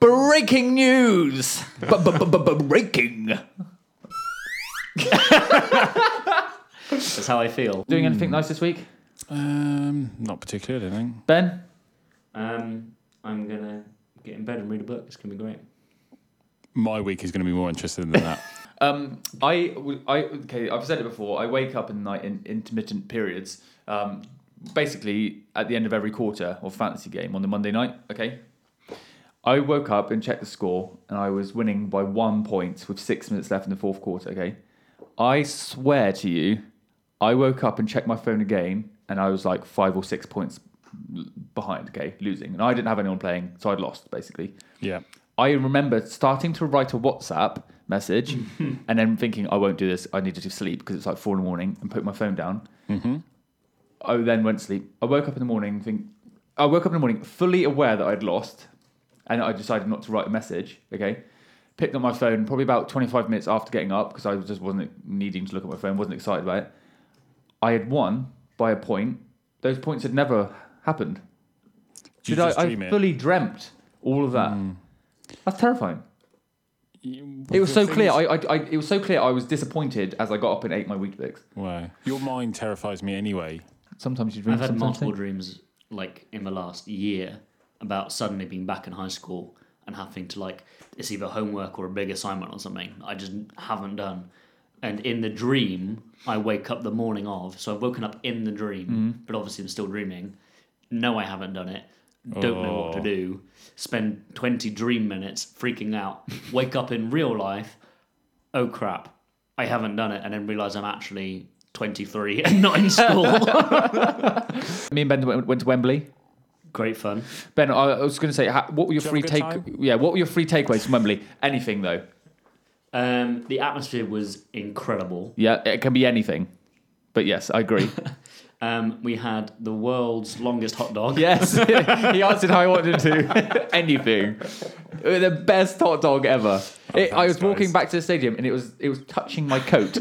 Breaking news! Breaking. That's how I feel. Doing anything nice this week, Um, not particularly, I think. Ben? Um, I'm gonna get in bed and read a book. It's gonna be great. My week is going to be more interesting than that. Um, I, w- I, okay, I've said it before. I wake up in the night in intermittent periods. Um, basically, at the end of every quarter of fantasy game on the Monday night. Okay, I woke up and checked the score, and I was winning by one point with six minutes left in the fourth quarter. Okay, I swear to you, I woke up and checked my phone again, and I was like five or six points behind. Okay, losing, and I didn't have anyone playing, so I'd lost basically. yeah. I remember starting to write a WhatsApp message and then thinking, I won't do this. I needed to sleep because it's like four in the morning and put my phone down. Mm-hmm. I then went to sleep. I woke up in the morning, think I woke up in the morning fully aware that I'd lost and I decided not to write a message. Okay. Picked up my phone probably about 25 minutes after getting up because I just wasn't needing to look at my phone, wasn't excited about it. I had won by a point. Those points had never happened. You Did I, I dream it? fully dreamt all of that. Mm. That's terrifying. You- It was the so clear. I, I, I, it was so clear. I was disappointed as I got up and ate my Weetabix. Wow. Your mind terrifies me anyway. Sometimes you dream. I've had multiple dreams like in the last year about suddenly being back in high school and having to like it's either homework or a big assignment or something I just haven't done. And in the dream, I wake up the morning of. So I've woken up in the dream, Mm-hmm. but obviously I'm still dreaming. No, I haven't done it. Don't know what to Oh. do. Spend 20 dream minutes freaking out. Wake up in real life. Oh crap, I haven't done it. And then realize I'm actually 23 and not in school. Me and Ben went to Wembley. Great fun. Ben, I, I was going to say, what were your Did free take? good Yeah, what were your free takeaways from Wembley? Anything though. Um, the atmosphere was incredible. Yeah, it can be anything. But yes, I agree. Um, we had the world's longest hot dog. yes, he answered how I wanted to. anything. The best hot dog ever. It, I thanks, was walking back to the stadium and it was it was touching my coat.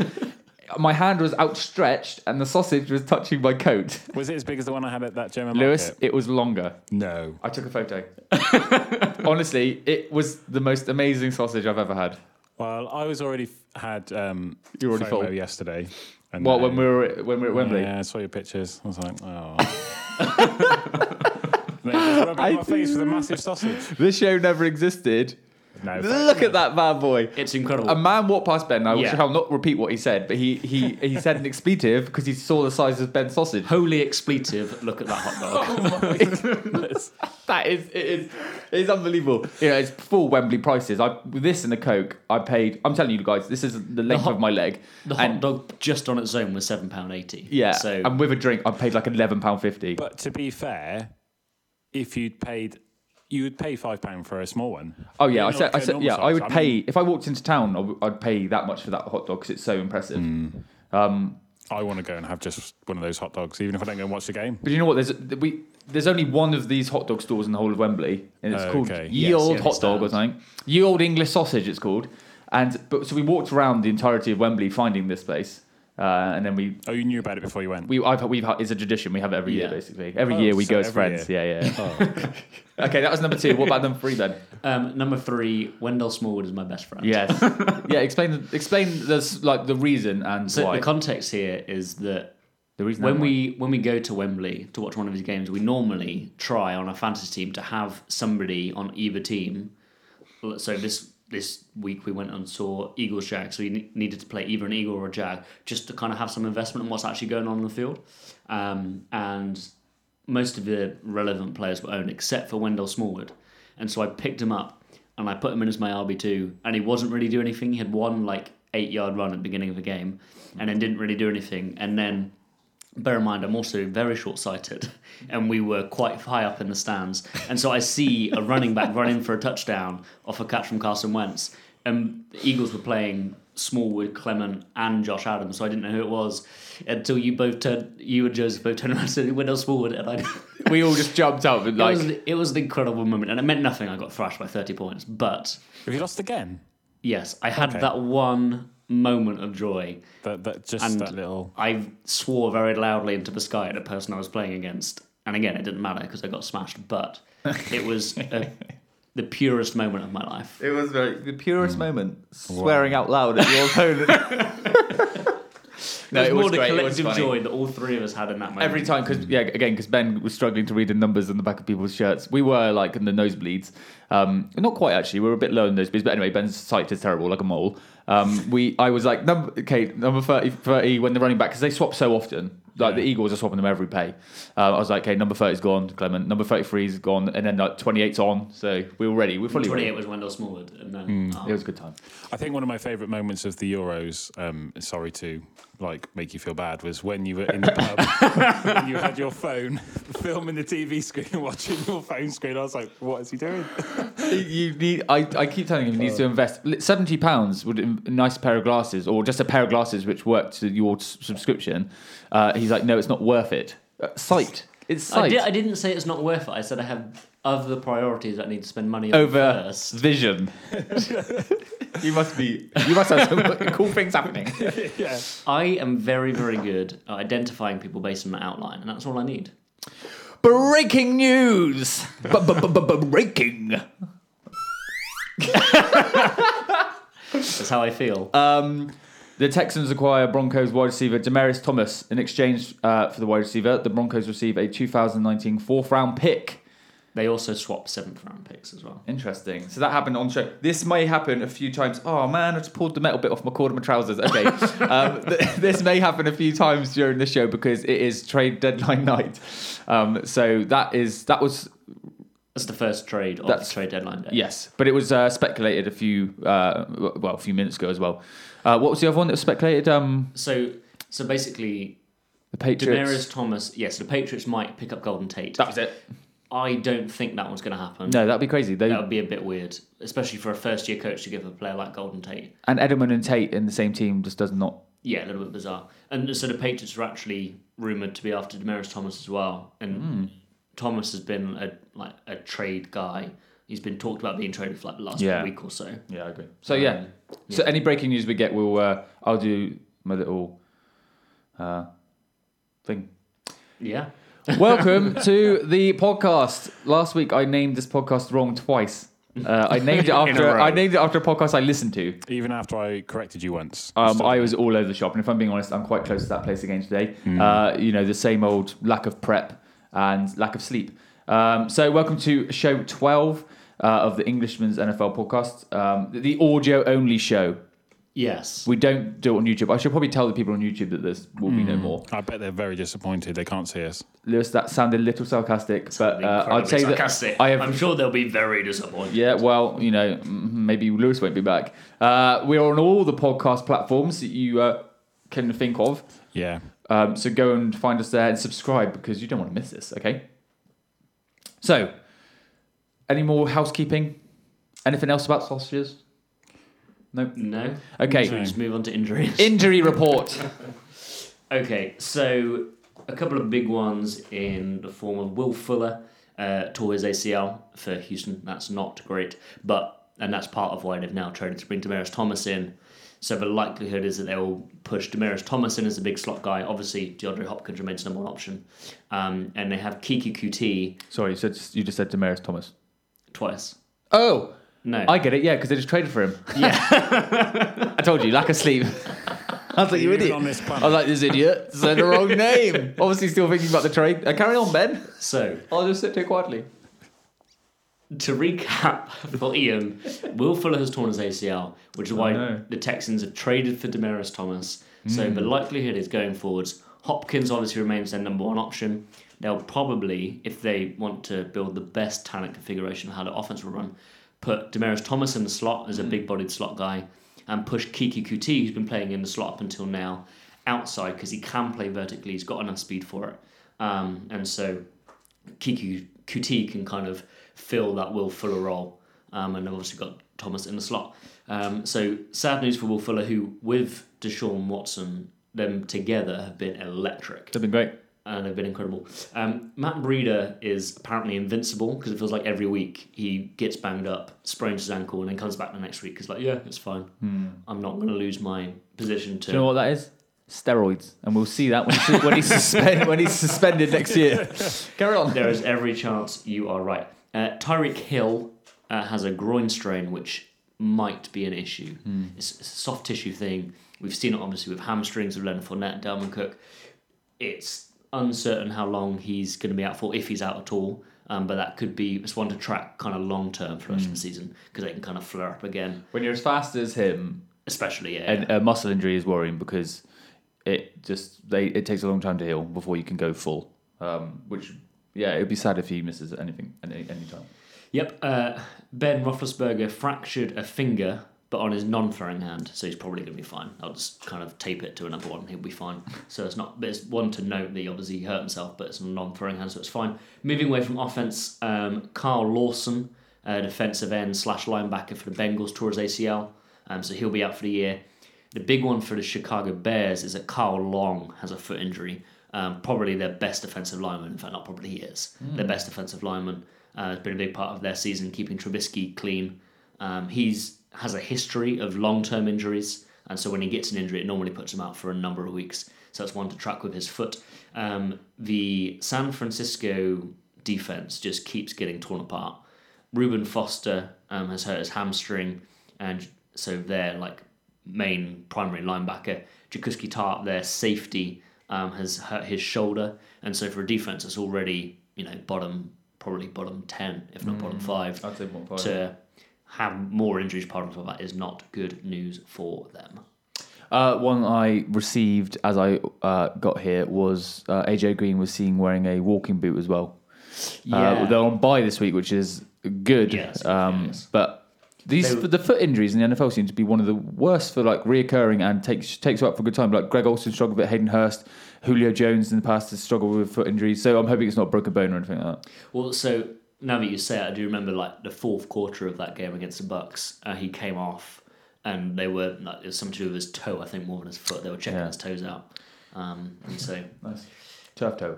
My hand was outstretched and the sausage was touching my coat. Was it as big as the one I had at that German Lewis, market? it was longer. No. I took a photo. Honestly, it was the most amazing sausage I've ever had. Well, I was already f- had um, You were already FOMO full. yesterday. And Well, then- when we were when we were at Wembley. Yeah, I saw your pictures. I was like, oh. Then just rubbing I my face with a massive sausage. This show never existed. No, Look at that bad boy. It's incredible. A man walked past Ben. I Yeah. shall not repeat what he said, but he he, he said an expletive because he saw the size of Ben's sausage. Holy expletive, look at that hot dog. Oh that is it is it is unbelievable. You know, it's full Wembley prices. I with this and a Coke, I paid. I'm telling you guys, this is the length hot- of my leg. The hot and, dog just on its own was £7.80. Yeah, So and with a drink, I paid like eleven pound fifty. But to be fair, if you'd paid, you would pay five pound for a small one. Oh yeah, I said, I said, yeah, I would pay if I walked into town. I w- I'd pay that much for that hot dog because it's so impressive. Hmm. Um, I want to go and have just one of those hot dogs, even if I don't go and watch the game. but you know what? There's we there's only one of these hot dog stores in the whole of Wembley, and it's called Okay. Ye Yes, Old yeah, Hot Dog or something. Ye Old English Sausage, it's called. And but so we walked around the entirety of Wembley finding this place, uh, and then we Oh, you knew about it before you went. we I've we've it's a tradition. We have it every year basically. Every Oh, year we so go as friends. year. Yeah, yeah. Oh, okay, that was number two. What about number three then? um, number three, Wendell Smallwood is my best friend. Yes. yeah. Explain explain the like the reason and So why. the context here is that the reason when and why. we when we go to Wembley to watch one of his games, we normally try on a fantasy team to have somebody on either team. So this this week we went and saw Eagles Jags, so ne- needed to play either an Eagle or a Jag just to kind of have some investment in what's actually going on in the field. Um, and most of the relevant players were owned except for Wendell Smallwood, and so I picked him up and I put him in as my RB two, and he wasn't really doing anything. He had one like eight yard run at the beginning of the game, and then didn't really do anything, and then bear in mind I'm also very short sighted and we were quite high up in the stands and so I see a running back running for a touchdown off a catch from Carson Wentz and the Eagles were playing Smallwood, Clement and Josh Adams so I didn't know who it was until you both turned you and Joseph both turned around and said Wendell Smallwood and I we all just jumped up and it, was, it was an incredible moment and it meant nothing I got thrashed by 30 points but have you lost again? yes I had Okay. that one moment of joy That that just And- that little. I swore very loudly into the sky at the person I was playing against, and again, it didn't matter because I got smashed. But it was a the purest moment of my life. It was very the purest moment, swearing out loud at your opponent. no, it was more the great, collective joy that all three of us had in that moment. Every time, because yeah, again, because Ben was struggling to read the numbers on the back of people's shirts. We were like in the nosebleeds. Um, not quite actually. We were a bit low in nosebleeds, but anyway, Ben's sight is terrible, like a mole. Um, we, I was like number okay, number 30, 30 when the running back because they swap so often. Like the Eagles are swapping them every pay. Uh, I was like, okay, number 30's gone, Clement. Number 33 is gone, and then like 28's on. So we were ready. We were fully ready. 28 was Wendell Smallwood. And then, oh. It was a good time. I think one of my favourite moments of the Euros, um, sorry to like make you feel bad, was when you were in the pub and you had your phone filming the TV screen and watching your phone screen. I was like, what is he doing? you need. I, I keep telling him he needs to invest seventy pounds would a nice pair of glasses or just a pair of glasses which work to your subscription. Uh, he's like, no, it's not worth it. Uh, sight. It's I, sight did, I didn't say it's not worth it. I said I have other priorities that I need to spend money on over first. vision. you must be. You must have some cool things happening. yeah. I am very, very good at identifying people based on the outline, and that's all I need. Breaking news. Breaking. That's how I feel. Um, the Texans acquire Broncos wide receiver Demaryius Thomas in exchange uh, for the wide receiver. The Broncos receive a 2019 fourth round pick. they also swap seventh round picks as well. Interesting. So that happened on show. This may happen a few times. Oh man, I just pulled the metal bit off my cord of my trousers. Okay. um, th- this may happen a few times during the show because it is trade deadline night. Um, so that is that was That's the first trade of That's- the trade deadline day. yes, but it was uh, speculated a few uh, well a few minutes ago as well. Uh, what was the other one that was speculated? Um, So, so basically, the Patriots. Demaryius Thomas. Yes, the Patriots might pick up Golden Tate. That was it. I don't think that one's going to happen. No, that'd be crazy. They, That would be a bit weird, especially for a first year coach to give a player like Golden Tate. and Edelman and Tate in the same team just does not. Yeah, a little bit bizarre. And so the Patriots are actually rumored to be after Demaryius Thomas as well. And Hmm. Thomas has been a like a trade guy. He's been talked about being traded for like the last Yeah. week or so. Yeah, I agree. So yeah. So any breaking news we get, we'll uh, I'll do my little uh, thing. Yeah. Welcome to the podcast. Last week I named this podcast wrong twice. Uh, I named it after. I named it after a podcast I listened to. Even after I corrected you once. Um, I was all over the shop, and if I'm being honest, I'm quite close to that place again today. Uh, you know, the same old lack of prep and lack of sleep. Um, so, welcome to show 12 uh, of the Englishman's NFL podcast, um, the- the audio only show. Yes. We don't do it on YouTube. I should probably tell the people on YouTube that this will be no more. I bet they're very disappointed. They can't see us. Lewis, that sounded a little sarcastic, but uh, I'd say sarcastic. that I have. I'm sure they'll be very disappointed. Yeah, well, you know, maybe Lewis won't be back. Uh, we're on all the podcast platforms that you uh, can think of. Yeah. Um, so go and find us there and subscribe because you don't want to miss this, okay? So, any more housekeeping? Anything else about sausages? No. No. Okay. Should we just move on to injuries? Injury report. Okay, so a couple of big ones in the form of Will Fuller uh, tore his ACL for Houston. That's not great, but and that's part of why they've now traded to bring Demaryius Thomas in. So the likelihood is that they will push Demaryius Thomas in as a big slot guy. Obviously, DeAndre Hopkins remains the number one option, um, and they have Keke Coutee Sorry, you, said, you just said Demaryius Thomas. Twice. Oh, No, I get it. Yeah, because they just traded for him. yeah, I told you, lack of sleep. I was like, you idiot. on this. I was like, this idiot said the wrong name. Obviously, still thinking about the trade. Uh, carry on, Ben. so I'll just sit here quietly. to recap for Ian, Will Fuller has torn his ACL, which is why no. the Texans have traded for Demaryius Thomas. So the likelihood is going forwards. Hopkins obviously remains their number one option. They'll probably, if they want to build the best talent configuration of how the offense will run, put Demaryius Thomas in the slot as a big-bodied slot guy, and push Keke Coutee, who's been playing in the slot up until now, outside because he can play vertically. He's got enough speed for it, um, and so Keke Coutee can kind of fill that Will Fuller role. Um, and they've obviously got Thomas in the slot. Um, so sad news for Will Fuller, who with Deshaun Watson, them together have been electric They've been great. And they've been incredible. Um, Matt Breida is apparently invincible because it feels like every week he gets banged up, sprains his ankle, and then comes back the next week because like yeah, it's fine. I'm not going to lose my position to. Do you know what that is? Steroids, and we'll see that when he's, when he's, suspend, when he's suspended next year. Carry on. There is every chance you are right. Uh, Tyreek Hill uh, has a groin strain, which might be an issue. It's, it's a soft tissue thing. We've seen it obviously with hamstrings with Leonard Fournette, Dalvin Cook. It's uncertain how long he's going to be out for, if he's out at all. Um, but that could be it's one to track kind of long term for the rest of the season because they can kind of flare up again, When you're as fast as him, especially yeah. and a muscle injury is worrying because it just they it takes a long time to heal before you can go full. Um, which yeah, it'd be sad if he misses anything any any time. Yep. Uh, ben Roethlisberger fractured a finger, but on his non-throwing hand, so he's probably going to be fine. I'll just kind of tape it to another one; he'll be fine. So it's not. But it's one to note that he obviously hurt himself, but it's a non-throwing hand, so it's fine. Moving away from offense, um, Carl Lawson, uh, defensive end slash linebacker for the Bengals, tore his ACL, um, so he'll be out for the year. The big one for the Chicago Bears is that Kyle Long has a foot injury. Um, probably their best defensive lineman. In fact, not probably he is their best defensive lineman. Uh, has been a big part of their season, keeping Trubisky clean. Um, he's has a history of long term injuries, and so when he gets an injury, it normally puts him out for a number of weeks. So that's one to track with his foot. Um, the San Francisco defense just keeps getting torn apart. Reuben Foster um, has hurt his hamstring, and so their like main primary linebacker, Jaquiski Tartt, their safety, um, has hurt his shoulder, and so for a defense that's already you know bottom probably bottom ten, if not bottom five, I'd say one to have more injuries part of that is not good news for them. Uh, one I received as I uh, got here was uh, AJ Green was seen wearing a walking boot as well. Yeah. Uh, they're on bye this week, which is good. Yes, um, yes. But these They- the foot injuries in the NFL seem to be one of the worst for like reoccurring and takes takes you up for a good time. Like Greg Olsen struggled with it, Hayden Hurst, Julio Jones in the past has struggled with foot injuries. So I'm hoping it's not a broken bone or anything like that. Well, so now that you say it, I do remember like the fourth quarter of that game against the Bucks. Uh, he came off, and they were like, it was something to do with his toe, I think, more than his foot. They were checking Yeah. his toes out, um, and so Nice. Turf toe.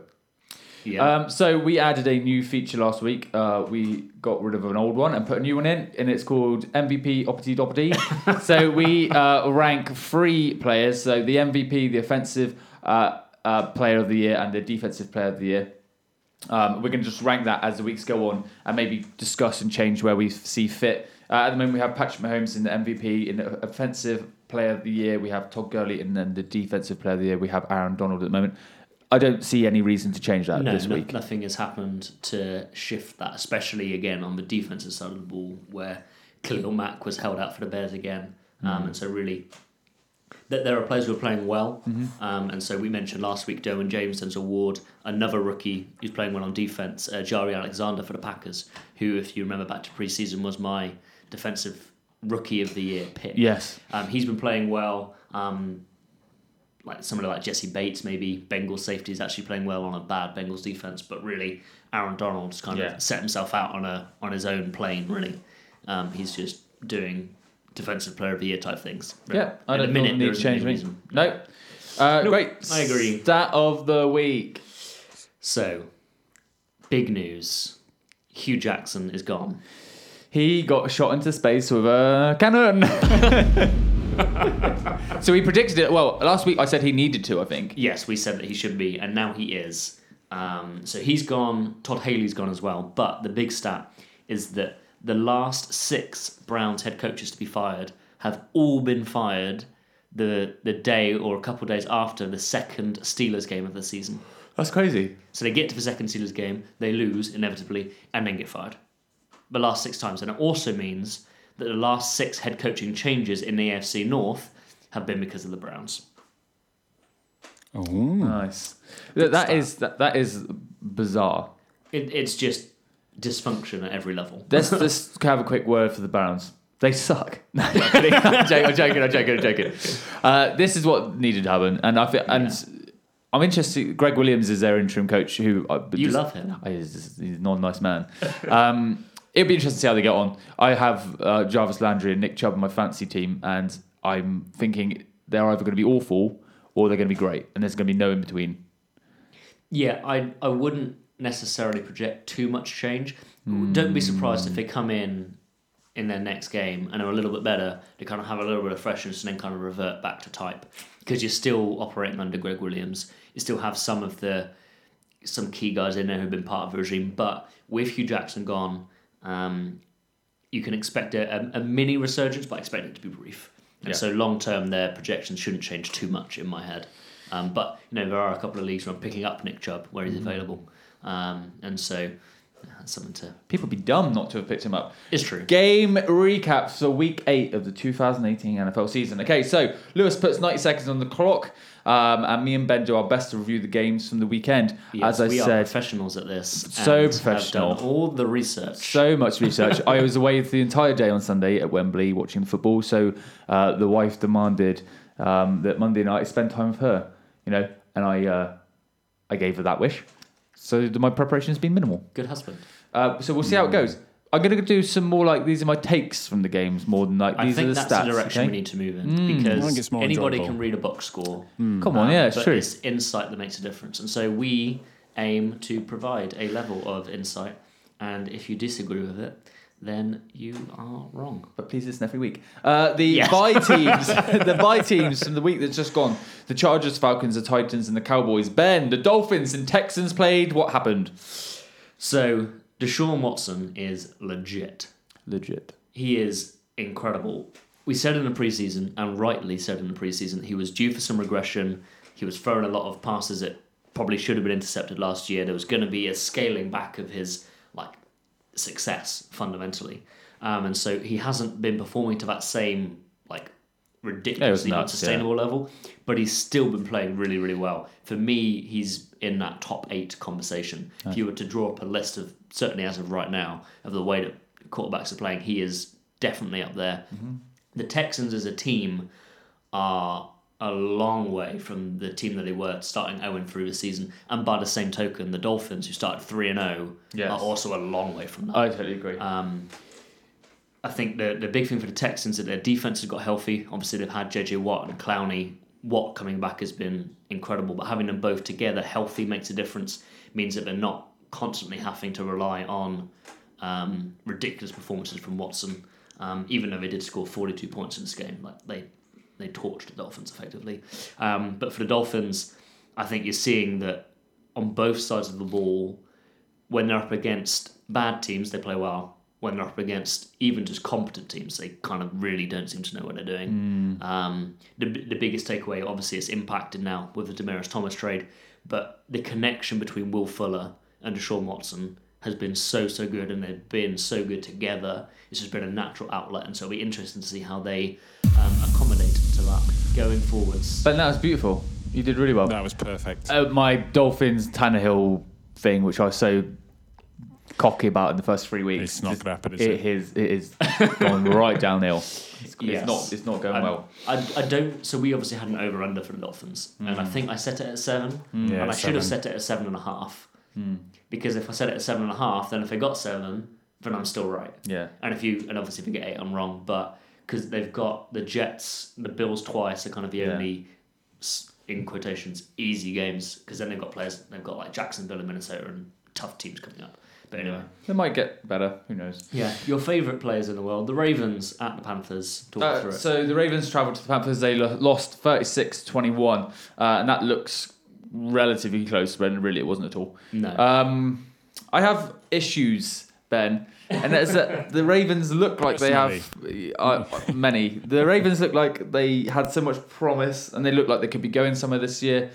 yeah, Um, so we added a new feature last week. Uh, we got rid of an old one and put a new one in, and it's called MVP Oppity Doppity. so we uh, rank three players. So the MVP, the offensive uh, uh, player of the year, and the defensive player of the year. Um, we're going to just rank that as the weeks go on and maybe discuss and change where we see fit. Uh, at the moment, we have Patrick Mahomes in the MVP. In the offensive player of the year, we have Todd Gurley, and then the defensive player of the year, we have Aaron Donald at the moment. I don't see any reason to change that no, this no- week. nothing has happened to shift that, especially again on the defensive side of the ball, where Khalil Mack was held out for the Bears again, um, and so really. That there are players who are playing well, um, and so we mentioned last week Derwin Jameson's award, another rookie who's playing well on defense, uh, Jaire Alexander for the Packers, who, if you remember back to preseason, was my defensive rookie of the year pick. Yes. Um, he's been playing well. Um, like somebody like Jessie Bates, maybe Bengals safety is actually playing well on a bad Bengals defense, but really Aaron Donald's kind Yeah. of set himself out on a on his own plane. Really, um, he's just doing defensive player of the year type things. Yeah, I don't the minute, need to change me. No. Uh, Nope, great. I agree. Stat of the week. So, big news: Hue Jackson is gone. He got shot into space with a cannon. so we predicted it. Well, last week I said he needed to. I think. Yes, we said that he should be, and now he is. Um, so he's gone. Todd Haley's gone as well. But the big stat is that the last six Browns head coaches to be fired have all been fired the the day or a couple of days after the second Steelers game of the season. That's crazy. So they get to the second Steelers game, they lose inevitably, and then get fired. The last six times, and it also means that the last six head coaching changes in the AFC North have been because of the Browns. Oh, Nice. That, that is that, that is bizarre. It, it's just dysfunction at every level. Let's just have a quick word for the Browns. They suck. No, I'm joking. I'm joking. I'm joking. I'm joking. Uh, this is what needed to happen, and I feel, and I'm interested. Gregg Williams is their interim coach, who I, You just- love him. Oh, He's, he's not a nice man. Um, it'll be interesting to see how they get on. I have uh, Jarvis Landry and Nick Chubb on my fantasy team, and I'm thinking they're either going to be awful or they're going to be great, and there's going to be no in between. Yeah, I I wouldn't necessarily project too much change. Don't be surprised if they come in in their next game and are a little bit better. to kind of have a little bit of freshness and then kind of revert back to type because you're still operating under Gregg Williams. You still have some of the some key guys in there who've been part of the regime, but with Hue Jackson gone. Um, you can expect a, a, a mini resurgence, but I expect it to be brief. And Yeah. so long term, their projections shouldn't change too much in my head. Um, but you know, there are a couple of leagues where I'm picking up Nick Chubb where he's Mm-hmm. available, um, and so that's something to. People be dumb not to have picked him up. It's true. Game recaps for week eight of the 2018 NFL season. Okay, so Lewis puts 90 seconds on the clock, um, and me and Ben do our best to review the games from the weekend. Yes, As I we are said, professionals at this. So professional. Have done all the research. so much research. I was away the entire day on Sunday at Wembley watching football, so uh, the wife demanded um, that Monday night I spend time with her, you know, and I uh, I gave her that wish. So my preparation has been minimal. Good husband. Uh, so we'll see how it goes. I'm going to do some more like these are my takes from the games more than like I these think are the that's stats. the direction okay? we need to move in I think because more anybody enjoyable. can read a box score. Come on, Um, yeah, it's but true. It's insight that makes a difference, and so we aim to provide a level of insight. And if you disagree with it, then you are wrong. but please listen every week. Uh, the Yes. bye teams, the bye teams from the week that's just gone: the Chargers, Falcons, the Titans, and the Cowboys. Ben, the Dolphins and Texans played. What happened? So Deshaun Watson is legit. Legit. He is incredible. We said in the preseason, and rightly said in the preseason, he was due for some regression. He was throwing a lot of passes that probably should have been intercepted last year. There was going to be a scaling back of his success fundamentally, um, and so he hasn't been performing to that same like ridiculously nuts, unsustainable level. But he's still been playing really, really well. For me, he's in that top eight conversation. If you were to draw up a list of certainly as of right now of the way that quarterbacks are playing, he is definitely up there. The Texans as a team are a long way from the team that they were starting 0 through the season. And by the same token, the Dolphins, who started 3 and 0, are also a long way from that. I totally agree. Um, I think the the big thing for the Texans is that their defense has got healthy. Obviously, they've had JJ Watt and Clowney. Watt coming back has been incredible, but having them both together healthy makes a difference. Means that they're not constantly having to rely on um, ridiculous performances from Watson. Um, even though they did score forty two points in this game, like they they torched the Dolphins effectively. Um, but for the Dolphins, I think you're seeing that on both sides of the ball, when they're up against bad teams, they play well. When they're up against even just competent teams, they kind of really don't seem to know what they're doing. Um, the, the biggest takeaway, obviously, it's impacted now with the Demaryius Thomas trade, but the connection between Will Fuller and Deshaun Watson has been so, so good, and they've been so good together. It's just been a natural outlet, and so it'll be interesting to see how they um, accommodate to that going forwards. But that was beautiful. You did really well. That was perfect. Uh, my Dolphins Tannehill thing, which I was so cocky about in the first three weeks, It's not just- gonna happen, is it it? is. It is gone right downhill. It's, Yes. it's not. It's not going Um, well. I, I don't. So we obviously had an over under for the Dolphins, and I think I set it at seven, Mm. Yeah, and I should have set it at seven and a half, because if I set it at seven and a half, then if I got seven, then I'm still right. Yeah. And if you and obviously if you get eight, I'm wrong, but because they've got the Jets, the Bills twice are kind of the Yeah. only in quotations easy games because then they've got players they've got like Jacksonville and Minnesota and tough teams coming up. But anyway, They might get better. Who knows? yeah, your favourite players in the world, the Ravens at the Panthers. Talk Uh, through it. so the Ravens travelled to the Panthers. They lost 36-21, uh, and that looks relatively close, but really it wasn't at all. No. Um, I have issues, Ben, and that's that the Ravens look like they have uh, many. The Ravens look like they had so much promise, and they look like they could be going somewhere this year.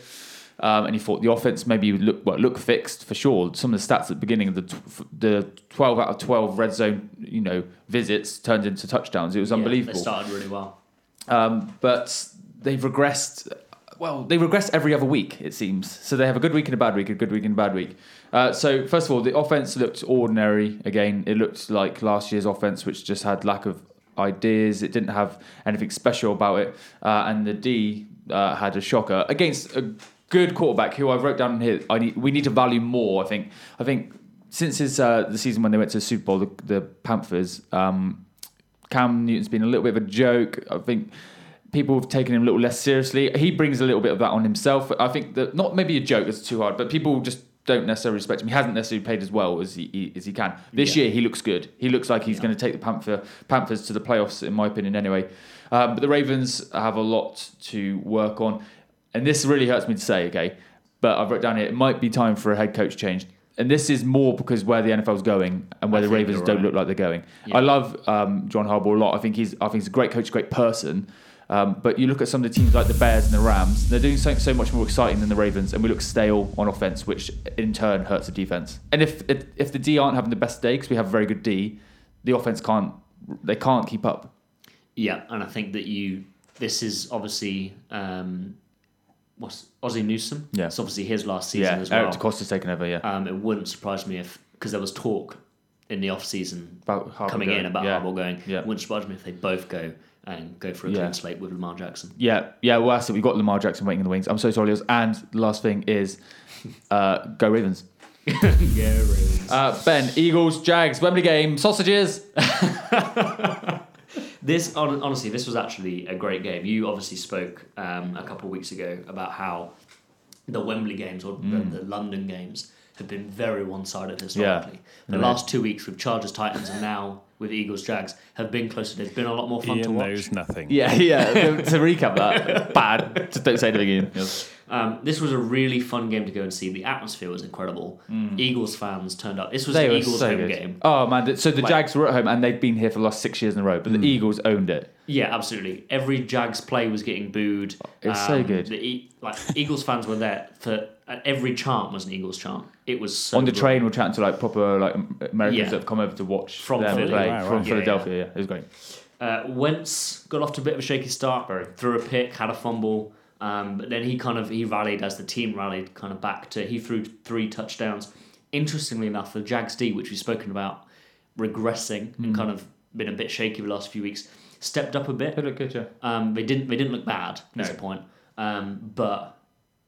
Um, and you thought the offense maybe would look well, look fixed for sure. Some of the stats at the beginning of the tw- the twelve out of twelve red zone you know visits turned into touchdowns. It was Yeah, unbelievable. they started really well. Um, but they've regressed. Well, they regress every other week, it seems. So they have a good week and a bad week, a good week and a bad week. Uh, so first of all, the offense looked ordinary. Again, it looked like last year's offense, which just had lack of ideas. It didn't have anything special about it. Uh, and the D uh, had a shocker against a good quarterback who I wrote down here. I need, we need to value more. I think. I think since his uh, the season when they went to the Super Bowl, the, the Panthers. Um, Cam Newton's been a little bit of a joke. I think people have taken him a little less seriously. He brings a little bit of that on himself. I think that not maybe a joke that's too hard, but people just don't necessarily respect him. He hasn't necessarily played as well as he, he as he can. This Yeah. year he looks good. He looks like he's Yeah. going to take the Panther Panthers to the playoffs, in my opinion. Anyway, um, but the Ravens have a lot to work on, and this really hurts me to say. Okay, but I've wrote down here it might be time for a head coach change. and this is more because where the NFL's going and where I the Ravens you're don't look like they're going. Yeah. I love um, John Harbaugh a lot. I think he's I think he's a great coach, great person. Um, but you look at some of the teams like the Bears and the Rams; they're doing something so much more exciting than the Ravens, and we look stale on offense, which in turn hurts the defense. And if if, if the D aren't having the best day, because we have a very good D, the offense can't they can't keep up. Yeah, and I think that you. This is obviously um, what's Ozzie Newsome. Yeah. it's obviously his last season yeah, as well. Eric DeCosta's taken over. Yeah, Um, it wouldn't surprise me if because there was talk in the off season about coming going. in about yeah. Harbaugh going. Yeah. It wouldn't surprise me if they both go and go for a Yeah. clean slate with Lamar Jackson. Yeah, yeah. Well, that's it. We've got Lamar Jackson waiting in the wings. I'm so sorry, Leos. And the last thing is, uh, go Ravens. yeah, Ravens. Uh, ben, Eagles, Jags, Wembley game, sausages. This hon- honestly, this was actually a great game. You obviously spoke um, a couple of weeks ago about how the Wembley games or Mm. the, the London games have been very one-sided historically. The Yeah. last two weeks with Chargers Titans and now with Eagles Jags have been closer. There's been a lot more fun to Ian watch. knows nothing. Yeah, yeah. to, to recap that, bad. Just don't say anything again. Yes. Um, this was a really fun game to go and see. The atmosphere was incredible. Eagles fans turned up. This was Mm. They the Eagles so home good. game. Oh man! So the Like- Jags were at home and they've been here for the last six years in a row, but the Eagles owned it. Yeah, absolutely. Every Jags play was getting booed. Um, so good. The e- like Eagles fans were there for every chant was an Eagles chant. It was so On the good. train, we're chatting to like proper like Americans Yeah. that have come over to watch From them Philly. play Wow, from wow. Philadelphia. Yeah, it was great. Uh, Wentz got off to a bit of a shaky start. Threw a pick, had a fumble, um, but then he kind of he rallied as the team rallied kind of back to. He threw three touchdowns. Interestingly enough, the Jags D, which we've spoken about, regressing Hmm. and kind of been a bit shaky the last few weeks, stepped up a bit. They look good, yeah. Um, they didn't they didn't look bad. That's No. the point. Um, but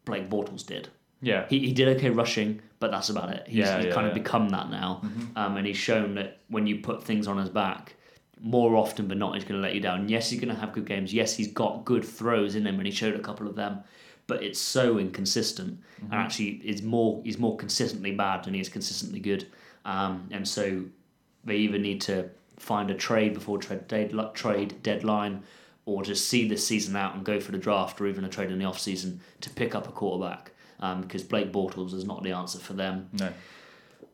Blake Bortles did. Yeah, He, he did okay rushing, but that's about it. He's, Yeah, he's yeah, kind of yeah. Mm-hmm. become that now, um, and he's shown that when you put things on his back, more often than not, he's going to let you down. Yes, he's going to have good games. Yes, he's got good throws in him, and he showed a couple of them, but it's so inconsistent. Mm-hmm. And actually, is more he's more consistently bad than he is consistently good. Um, and so they either need to find a trade before trade trade deadline, or just see this season out and go for the draft, or even a trade in the off season to pick up a quarterback. Um, because Blake Bortles is not the answer for them. no.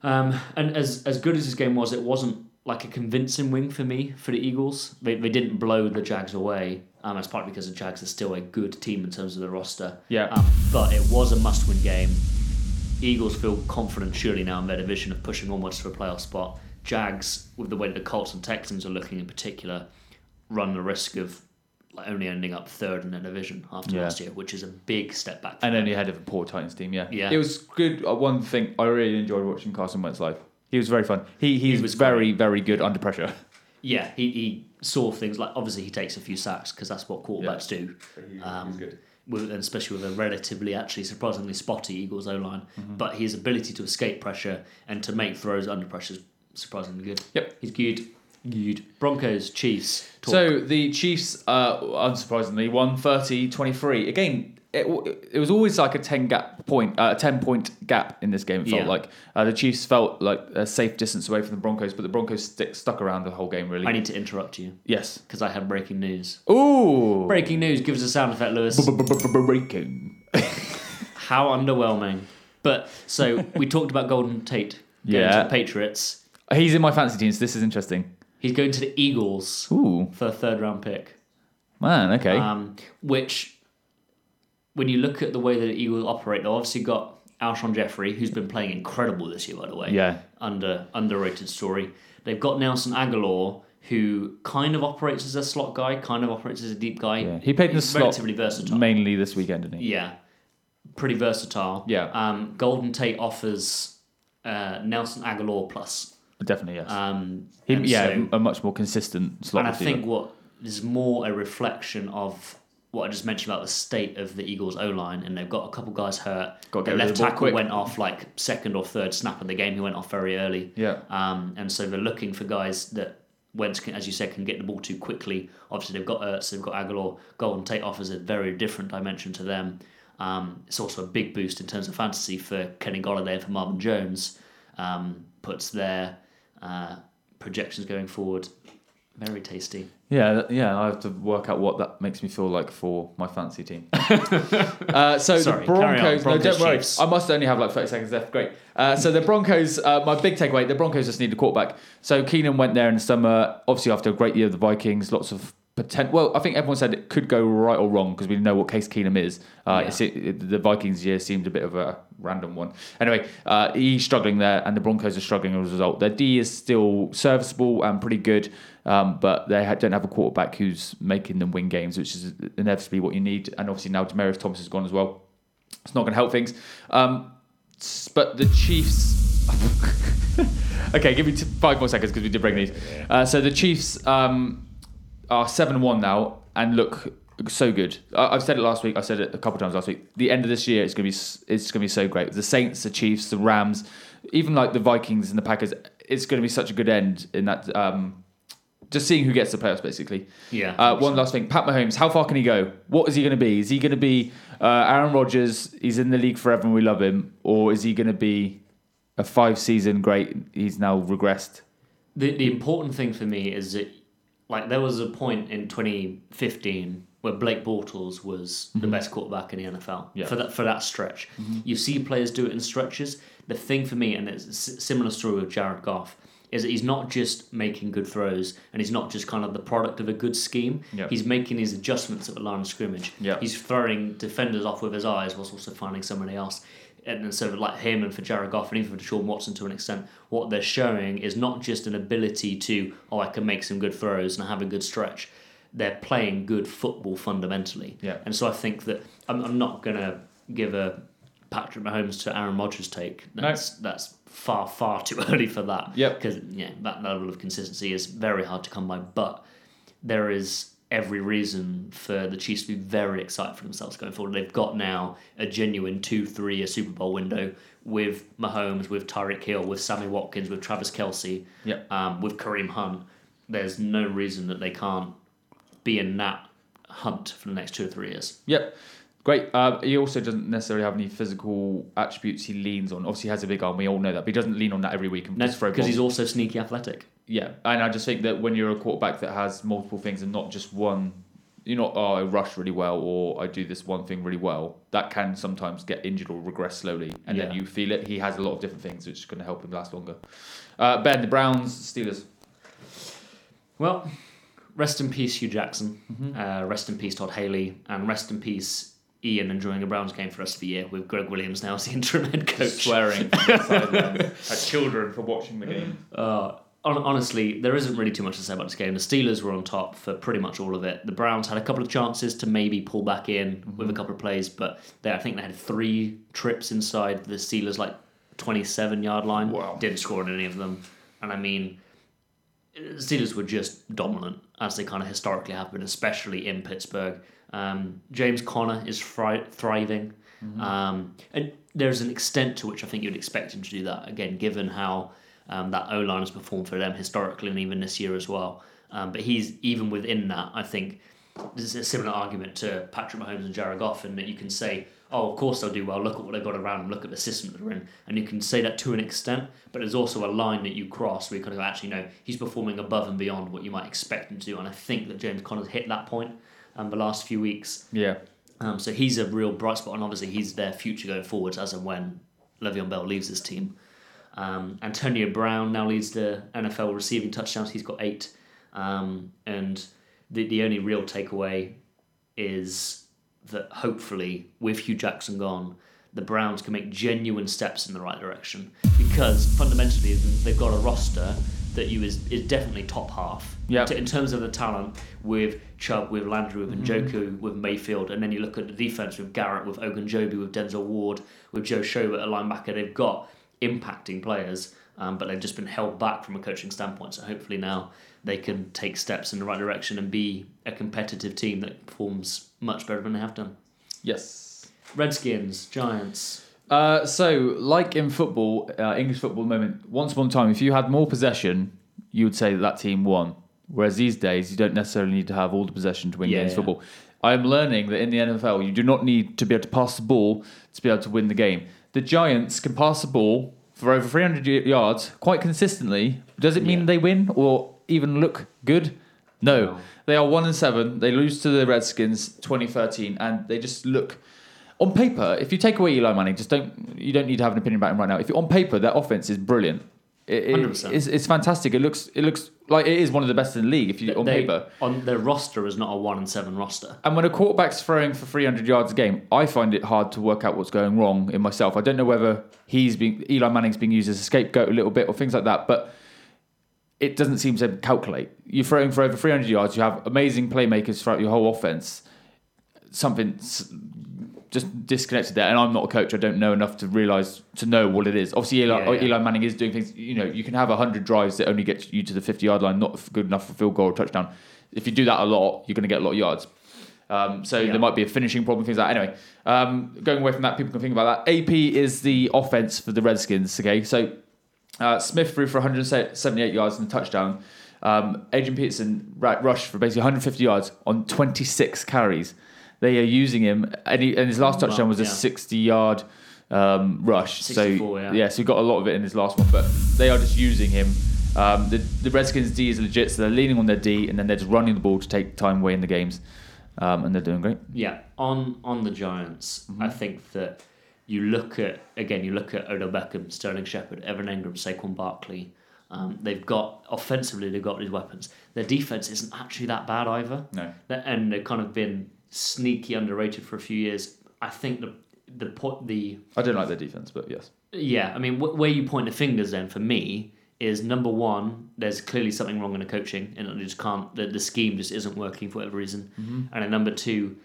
Um, and as as good as this game was, it wasn't like a convincing win for me for the Eagles. They, they didn't blow the Jags away. Um, that's partly because the Jags are still a good team in terms of the roster. Yeah. Um, but it was a must-win game. Eagles feel confident surely now in their division of pushing onwards for a playoff spot. Jags, with the way the Colts and Texans are looking in particular, run the risk of like, only ending up third in their division after Yeah. last year, which is a big step back. For And them. only ahead of a poor Titans team. Yeah, Yeah. It was good. Uh, one thing I really enjoyed watching Carson Wentz live. He was very fun. He he, was was very very good under pressure. Yeah, he, he saw things like obviously he takes a few sacks because that's what quarterbacks do. He- Um, he's good. With, and especially with a relatively, actually surprisingly spotty Eagles O line, but his ability to escape pressure and to make throws under pressure is surprisingly good. Yep. he's good. Good. Broncos, Chiefs. Talk. So the Chiefs, uh, unsurprisingly, won 30-23. Again, it, it was always like a ten gap point, uh, a ten point gap in this game. It felt Yeah. like uh, the Chiefs felt like a safe distance away from the Broncos, but the Broncos stick, stuck around the whole game. Really, I need to interrupt you yes. because I have breaking news. Ooh, Breaking news gives a sound effect, Lewis. breaking. How underwhelming. But so we talked about Golden Tate going Yeah. to the Patriots. He's in my fantasy team, so this is interesting. He's going to the Eagles Ooh, for a third round pick. man. Okay. Um, which, when you look at the way that the Eagles operate, they've obviously got Alshon Jeffery, who's been playing incredible this year, by the way. Yeah. Under underrated story. They've got Nelson Agholor, who kind of operates as a slot guy, kind of operates as a deep guy. yeah. He played in the He's slot relatively versatile. mainly this weekend, didn't he? Yeah, pretty versatile. Yeah. Um, Golden Tate offers uh, Nelson Agholor plus. Definitely, yes. Um, yeah, so- a much more consistent slot and I think what is more a reflection of what I just mentioned about the state of the Eagles O line, and they've got a couple guys hurt. Gotta the left the tackle quick. went off like second or third snap of the game. He went off very early. Yeah. Um, and so they're looking for guys that Wentz as you said, can get the ball too quickly. Obviously, they've got Ertz, they've got Agholor. Golden Tate offers a very different dimension to them. Um, it's also a big boost in terms of fantasy for Kenny Golladay and for Marvin Jones. Um, puts their uh, projections going forward Very tasty. Yeah, yeah. I have to work out what that makes me feel like for my fancy team. uh, so Sorry, the. Broncos. Broncos, no, don't worry. Chiefs. I must only have like thirty seconds left. Great. Uh, so the Broncos. Uh, my big takeaway: the Broncos just need a quarterback. So Keenum went there in the summer. Obviously, after a great year of the Vikings, lots of Well, I think everyone said it could go right or wrong because we know what Case Keenum is. Uh, Yeah. it, the Vikings year seemed a bit of a random one. Anyway, uh, he's struggling there, and the Broncos are struggling as a result. Their D is still serviceable and pretty good, um, but they ha- don't have a quarterback who's making them win games, which is inevitably what you need. And obviously now Demaryius Thomas has gone as well. It's not going to help things. Um, but the Chiefs. okay, give me t- five more seconds because we did bring these. Uh, so the Chiefs um, are seven one now and look so good. I- I've said it last week. I said it a couple times last week. The end of this year is going to be it's going to be so great. The Saints, the Chiefs, the Rams, even like the Vikings and the Packers. It's going to be such a good end in that. Um, just seeing who gets the playoffs, basically. Yeah. Uh, one last thing, Pat Mahomes. How far can he go? What is he going to be? Is he going to be uh, Aaron Rodgers? He's in the league forever, and we love him, or is he going to be a five-season great? He's now regressed. The the important thing for me is that like there was a point in 2015 where Blake Bortles was the best quarterback in the NFL Mm-hmm. Yeah. Mm-hmm. for that for that stretch. You see players do it in stretches. The thing for me, and it's a similar story with Jared Goff, is that he's not just making good throws and he's not just kind of the product of a good scheme. Yeah. He's making his adjustments at the line of scrimmage. Yeah. He's throwing defenders off with his eyes whilst also finding somebody else. And so like him and for Jared Goff and even for Deshaun Watson to an extent, what they're showing is not just an ability to, oh, I can make some good throws and I have a good stretch. They're playing good football fundamentally. Yeah. And so I think that I'm, I'm not going to give a Patrick Mahomes to Aaron Rodgers take. That's that's far far too early for that. Yep. Because yeah, that level of consistency is very hard to come by. But there is every reason for the Chiefs to be very excited for themselves going forward. They've got now a genuine two three year Super Bowl window with Mahomes, with Tyreek Hill, with Sammy Watkins, with Travis Kelce, Yep. um, with Kareem Hunt. There's no reason that they can't be in that hunt for the next two or three years. Yep. Great. Uh, he also doesn't necessarily have any physical attributes he leans on. Obviously, he has a big arm. We all know that, but he doesn't lean on that every week and No, just throw because he's also sneaky athletic. Yeah, and I just think that when you're a quarterback that has multiple things and not just one, you're not, oh, I rush really well or I do this one thing really well, that can sometimes get injured or regress slowly. And then you feel it. He has a lot of different things which is going to help him last longer. Uh, ben, the Browns, Steelers. Well, rest in peace, Hue Jackson. Mm-hmm. Uh, rest in peace, Todd Haley. And rest in peace, Ian, enjoying a Browns game for the rest of the year with Gregg Williams now as the interim head coach. Swearing at children for watching the game. Uh, honestly, there isn't really too much to say about this game. The Steelers were on top for pretty much all of it. The Browns had a couple of chances to maybe pull back in with a couple of plays, but they, I think they had three trips inside the Steelers like 27 yard line. Wow. Didn't score on any of them. And I mean, the Steelers were just dominant as they kind of historically have been, especially in Pittsburgh. Um, James Conner is fri- thriving, um, and there's an extent to which I think you'd expect him to do that. Again, given how um, that O line has performed for them historically and even this year as well. Um, but he's even within that. I think this is a similar argument to Patrick Mahomes and Jared Goff, in that you can say, "Oh, of course they'll do well. Look at what they've got around them. Look at the system that they're in," and you can say that to an extent. But there's also a line that you cross where you kind of go, actually, no, he's performing above and beyond what you might expect him to do. And I think that James Conner's hit that point um, the last few weeks. Yeah. Um, so he's a real bright spot, and obviously he's their future going forwards as and when Le'Veon Bell leaves this team. Um, Antonio Brown now leads the NFL receiving touchdowns. He's got eight, um, and the the only real takeaway is that hopefully with Hue Jackson gone, the Browns can make genuine steps in the right direction because fundamentally they've got a roster that you is is definitely top half. Yeah. To- in terms of the talent with Chubb, with Landry, with Njoku, Mm-hmm. with Mayfield, and then you look at the defense with Garrett, with Ogunjobi, with Denzel Ward, with Joe Schobert, a linebacker. They've got impacting players, um, but they've just been held back from a coaching standpoint. So hopefully now they can take steps in the right direction and be a competitive team that performs much better than they have done. Yes. Redskins, Giants. Uh, so, like in football, uh, English football moment, once upon a time, if you had more possession, you would say that that team won. Whereas these days, you don't necessarily need to have all the possession to win Yeah, games yeah. football. I am learning that in the NFL, you do not need to be able to pass the ball to be able to win the game. The Giants can pass the ball for over 300 yards quite consistently. Does it mean Yeah. they win or even look good? No, No. they are one and seven. They lose to the Redskins 2013, and they just look. On paper, if you take away Eli Manning, just don't you don't need to have an opinion about him right now. If you on paper, their offense is brilliant. It, it- 100%. it's, it's fantastic. It looks it looks like it is one of the best in the league. If you on They- paper, on their roster is not a one and seven roster. and when a quarterback's throwing for 300 yards a game, I find it hard to work out what's going wrong in myself. I don't know whether he's being Eli Manning's being used as a scapegoat a little bit or things like that, but it doesn't seem to calculate. You're throwing for over 300 yards. You have amazing playmakers throughout your whole offense. Something just disconnected there, and I'm not a coach. I don't know enough to realize to know what it is. Obviously, Eli, Yeah, yeah. Eli Manning is doing things. You know, you can have 100 drives that only get you to the 50 yard line, not good enough for field goal or touchdown. If you do that a lot, you're going to get a lot of yards. Um, so Yeah. there might be a finishing problem, things like that. Anyway, um, going away from that, people can think about that. AP is the offense for the Redskins. Okay, so uh, Smith threw for 178 yards and a touchdown. Um, Adrian Peterson rushed for basically 150 yards on 26 carries. They are using him, and, he, and his last touchdown was a 60 yard um, rush. 64, so yeah. so he got a lot of it in his last one, but they are just using him. Um, the, the Redskins D is legit, so they're leaning on their D, and then they're just running the ball to take time away in the games, um, and they're doing great. Yeah, on on the Giants, I Mm-hmm. think that you look at again, you look at Odell Beckham, Sterling Shepard, Evan Engram, Saquon Barkley. Um, they've got offensively, they've got these weapons. Their defense isn't actually that bad either, No. And they've kind of been sneaky underrated for a few years. I think the the po- the I don't like their defense, but yes. yeah, I mean, wh- where you point the fingers then for me is number one, there's clearly something wrong in the coaching, and it just can't, the, the scheme just isn't working for whatever reason. Mm-hmm. And then number two,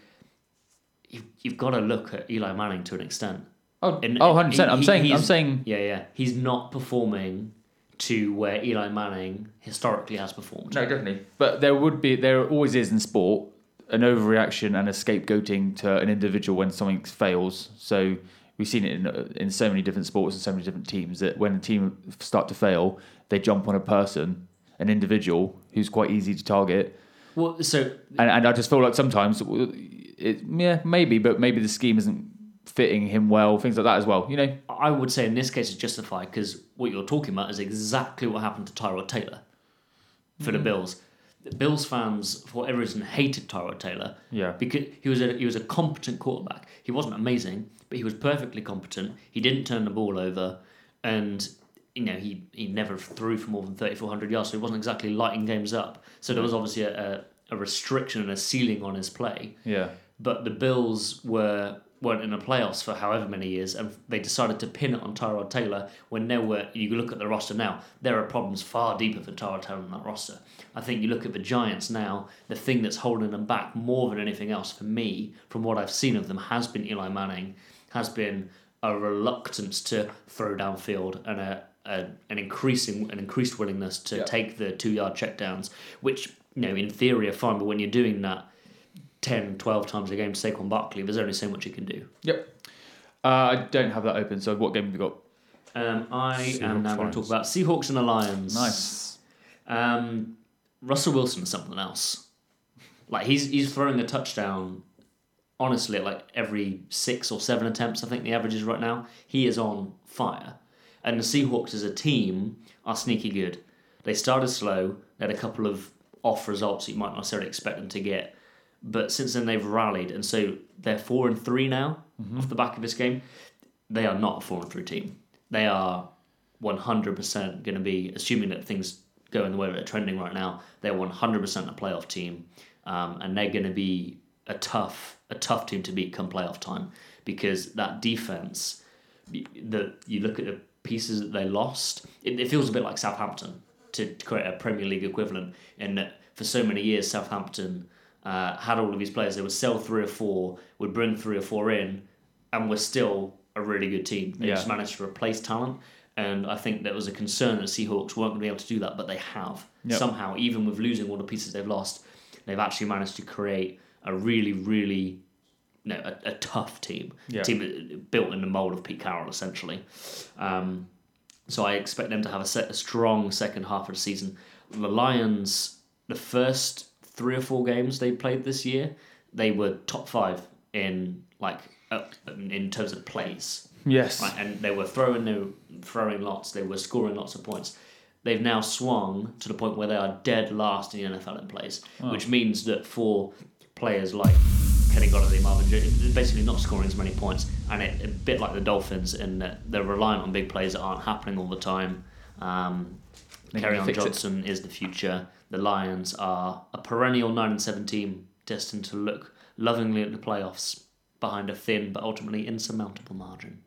you've, you've got to look at Eli Manning to an extent. Oh, And- oh 100%. he- I'm saying, I'm saying, Yeah, yeah. He's not performing to where Eli Manning historically has performed. no, definitely. But there would be, there always is in sport, an overreaction and a scapegoating to an individual when something fails. So we've seen it in, in so many different sports and so many different teams that when a team start to fail, they jump on a person, an individual who's quite easy to target. Well, so And, and I just feel like sometimes, it, yeah, maybe, but maybe the scheme isn't fitting him well, things like that as well. You know, I would say in this case it's justified because what you're talking about is exactly what happened to Tyrod Taylor for Mm. the Bills. The Bills fans, for whatever reason, hated Tyrod Taylor. Yeah. because he was a he was a competent quarterback. He wasn't amazing, but he was perfectly competent. He didn't turn the ball over, and you know he he never threw for more than thirty four hundred yards, so he wasn't exactly lighting games up. So there was obviously a, a, a restriction and a ceiling on his play yeah. but the Bills were weren't in the playoffs for however many years, and they decided to pin it on Tyrod Taylor. When there were, you look at the roster now, there are problems far deeper for Tyrod Taylor in that roster. I think you look at the Giants now, the thing that's holding them back more than anything else for me, from what I've seen of them, has been Eli Manning, has been a reluctance to throw downfield and a, a an increasing an increased willingness to Yeah. take the two yard checkdowns, which you know in theory are fine, but when you're doing that 10, 12 times a game to Saquon Barkley, there's only so much you can do. Yep. Uh, I don't have that open, so what game have you got? Um, I Seahawks, am now going to talk about Seahawks and the Lions. Nice. Um, Russell Wilson is something else. Like he's he's throwing a touchdown. Honestly, like every six or seven attempts, I think the average is right now. He is on fire, and the Seahawks as a team are sneaky good. They started slow. They had a couple of off results that you might not necessarily expect them to get, but since then they've rallied, and so they're four and three now off the back of this game. They are not a four and three team. They are 100% going to be, assuming that things go in the way that they're trending right now, they're 100% a playoff team, um, and they're going to be a tough, a tough team to beat come playoff time because that defense, that you look at the pieces that they lost, it, it feels a bit like Southampton to, to create a Premier League equivalent. In that, for so many years, Southampton uh, had all of these players. They would sell three or four, would bring three or four in, and were still a really good team. They Yeah. just managed to replace talent. And I think there was a concern that Seahawks weren't going to be able to do that, but they have. Yep. Somehow, even with losing all the pieces they've lost, they've actually managed to create a really, really no, a, a tough team. Yeah. Team built in the mold of Pete Carroll, essentially. Um, so I expect them to have a, set, a strong second half of the season. The Lions, the first three or four games they played this year, they were top five in like uh, in terms of plays. Yes. Right, and they were throwing they were throwing lots, they were scoring lots of points. they've now swung to the point where they are dead last in the NFL in place, which means that for players like Kenny Golladay, Marvin Jones, basically not scoring as many points, and it, a bit like the Dolphins in that they're reliant on big plays that aren't happening all the time. Um, They Kerryon. Johnson is the future. The Lions are a perennial nine and seven team, destined to look lovingly at the playoffs behind a thin but ultimately insurmountable margin.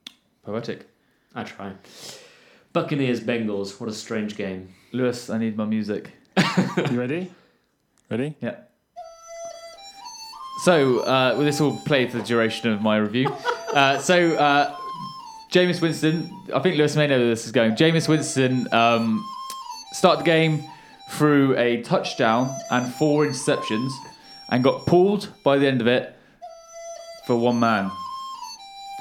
Poetic. I try. Buccaneers Bengals. What a strange game. Lewis, I need my music. You ready? Ready? Yeah. So, uh, well, this will play for the duration of my review. Uh, so, uh, Jameis Winston, I think Lewis may know where this is going. Jameis Winston um, started the game threw a touchdown and four interceptions and got pulled by the end of it for one man.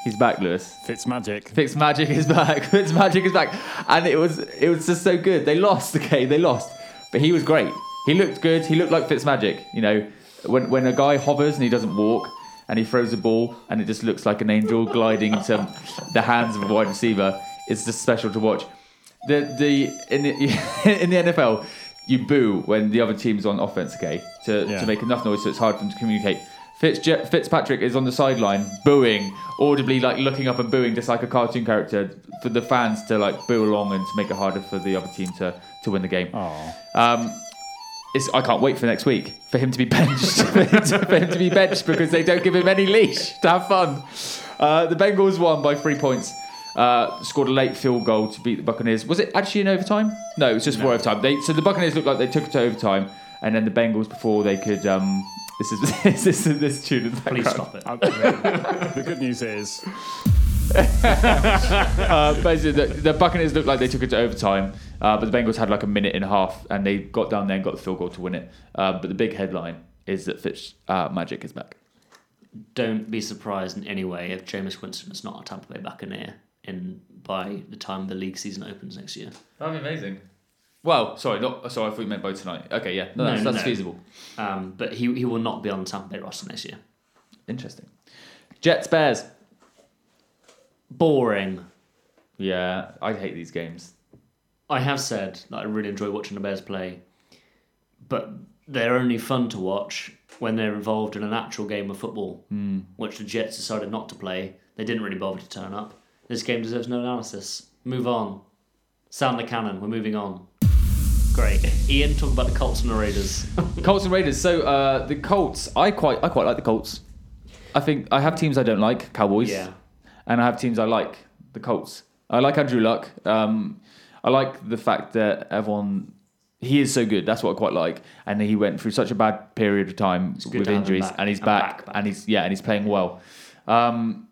He's back, Lewis. Fitz magic. Fitz Magic is back. Fitz Magic is back, and it was it was just so good. They lost, okay, they lost, but he was great. He looked good. He looked like Fitz Magic. You know, when when a guy hovers and he doesn't walk, and he throws a ball, and it just looks like an angel gliding into the hands of a wide receiver. It's just special to watch. The the in the in the NFL, you boo when the other team's on offense, okay, to, Yeah. to make enough noise so it's hard for them to communicate. Fitz, Fitzpatrick is on the sideline booing, audibly like looking up and booing, just like a cartoon character, for the fans to like boo along and to make it harder for the other team to, to win the game. Um, it's, I can't wait for next week for him to be benched, for, him to, for him to be benched because they don't give him any leash to have fun. Uh, the Bengals won by three points. Uh, scored a late field goal to beat the Buccaneers. Was it actually in overtime? No, it was just for overtime. They, so the Buccaneers looked like they took it to overtime, and then the Bengals before they could. Um, this is this is this tune Please stop it. The good news is Uh, basically, the, the Buccaneers looked like they took it to overtime, uh, but the Bengals had like a minute and a half, and they got down there and got the field goal to win it. Uh, but the big headline is that Fitz uh, Magic is back. Don't be surprised in any way if Jameis Winston is not a Tampa Bay Buccaneer in by the time the league season opens next year. That'd be amazing. Well, sorry, not sorry. I thought you meant by tonight. Okay, yeah, no, No, that's, no, that's no. feasible. Um, but he he will not be on the Tampa Bay roster next year. Interesting. Jets Bears. Boring. Yeah, I hate these games. I have said that I really enjoy watching the Bears play, but they're only fun to watch when they're involved in an actual game of football, Hmm. which the Jets decided not to play. They didn't really bother to turn up. This game deserves no analysis. Move on. Sound the cannon. We're moving on. Great. Ian, talk about the Colts and the Raiders. Colts and Raiders. So uh, the Colts, I quite, I quite like the Colts. I think I have teams I don't like, Cowboys. yeah. and I have teams I like, the Colts. I like Andrew Luck. Um, I like the fact that everyone he is so good. That's what I quite like. And he went through such a bad period of time with to have him injuries, and he's And back, back, back. and he's yeah, and he's playing well. Um,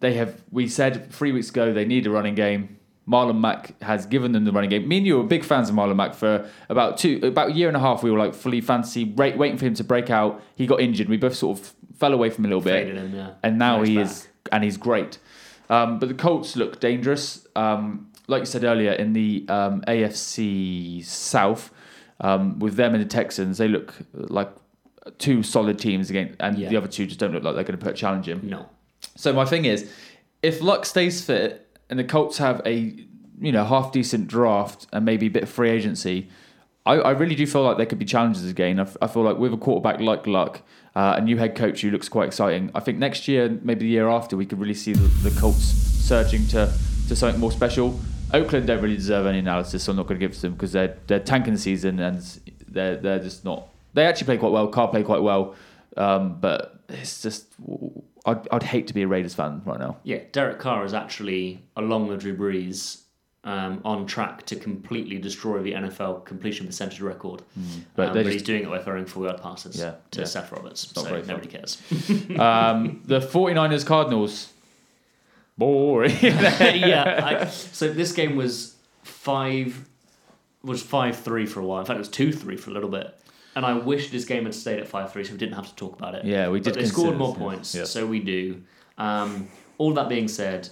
they have. We said three weeks ago they need a running game. Marlon Mack has given them the running game. Me and you were big fans of Marlon Mack for about two, about a year and a half. We were like fully fantasy, wait, waiting for him to break out. He got injured. We both sort of fell away from him a little bit Faded him, yeah. and now he's he back. is, and he's great. Um, but the Colts look dangerous. Um, like you said earlier, in the um, AFC South, um, with them and the Texans, they look like two solid teams again, and Yeah. the other two just don't look like they're going to put a challenge in. No. So my thing is, if Luck stays fit and the Colts have a you know half decent draft and maybe a bit of free agency, I, I really do feel like there could be challenges again. I, feel like with a quarterback like Luck, uh, a new head coach who looks quite exciting. I think next year, maybe the year after, we could really see the, the Colts surging to to something more special. Oakland don't really deserve any analysis, so I'm not going to give it to them because they're they're tanking the season and they're they're just not. They actually play quite well. Carr play quite well, um, but it's just I'd, I'd hate to be a Raiders fan right now. Yeah, Derek Carr is actually, along with Drew Brees, um, on track to completely destroy the NFL completion percentage record. But um, but just- he's doing it by throwing four yard passes Yeah, to yeah. Seth Roberts. not so fun. nobody cares. Um, the 49ers Cardinals. Boring. yeah. I, so this game was five was five three for a while. In fact, it was two three for a little bit. And I wish this game had stayed at five three, so we didn't have to talk about it. Yeah, we But did they scored more this, points, Yeah. so we do. Um, all that being said,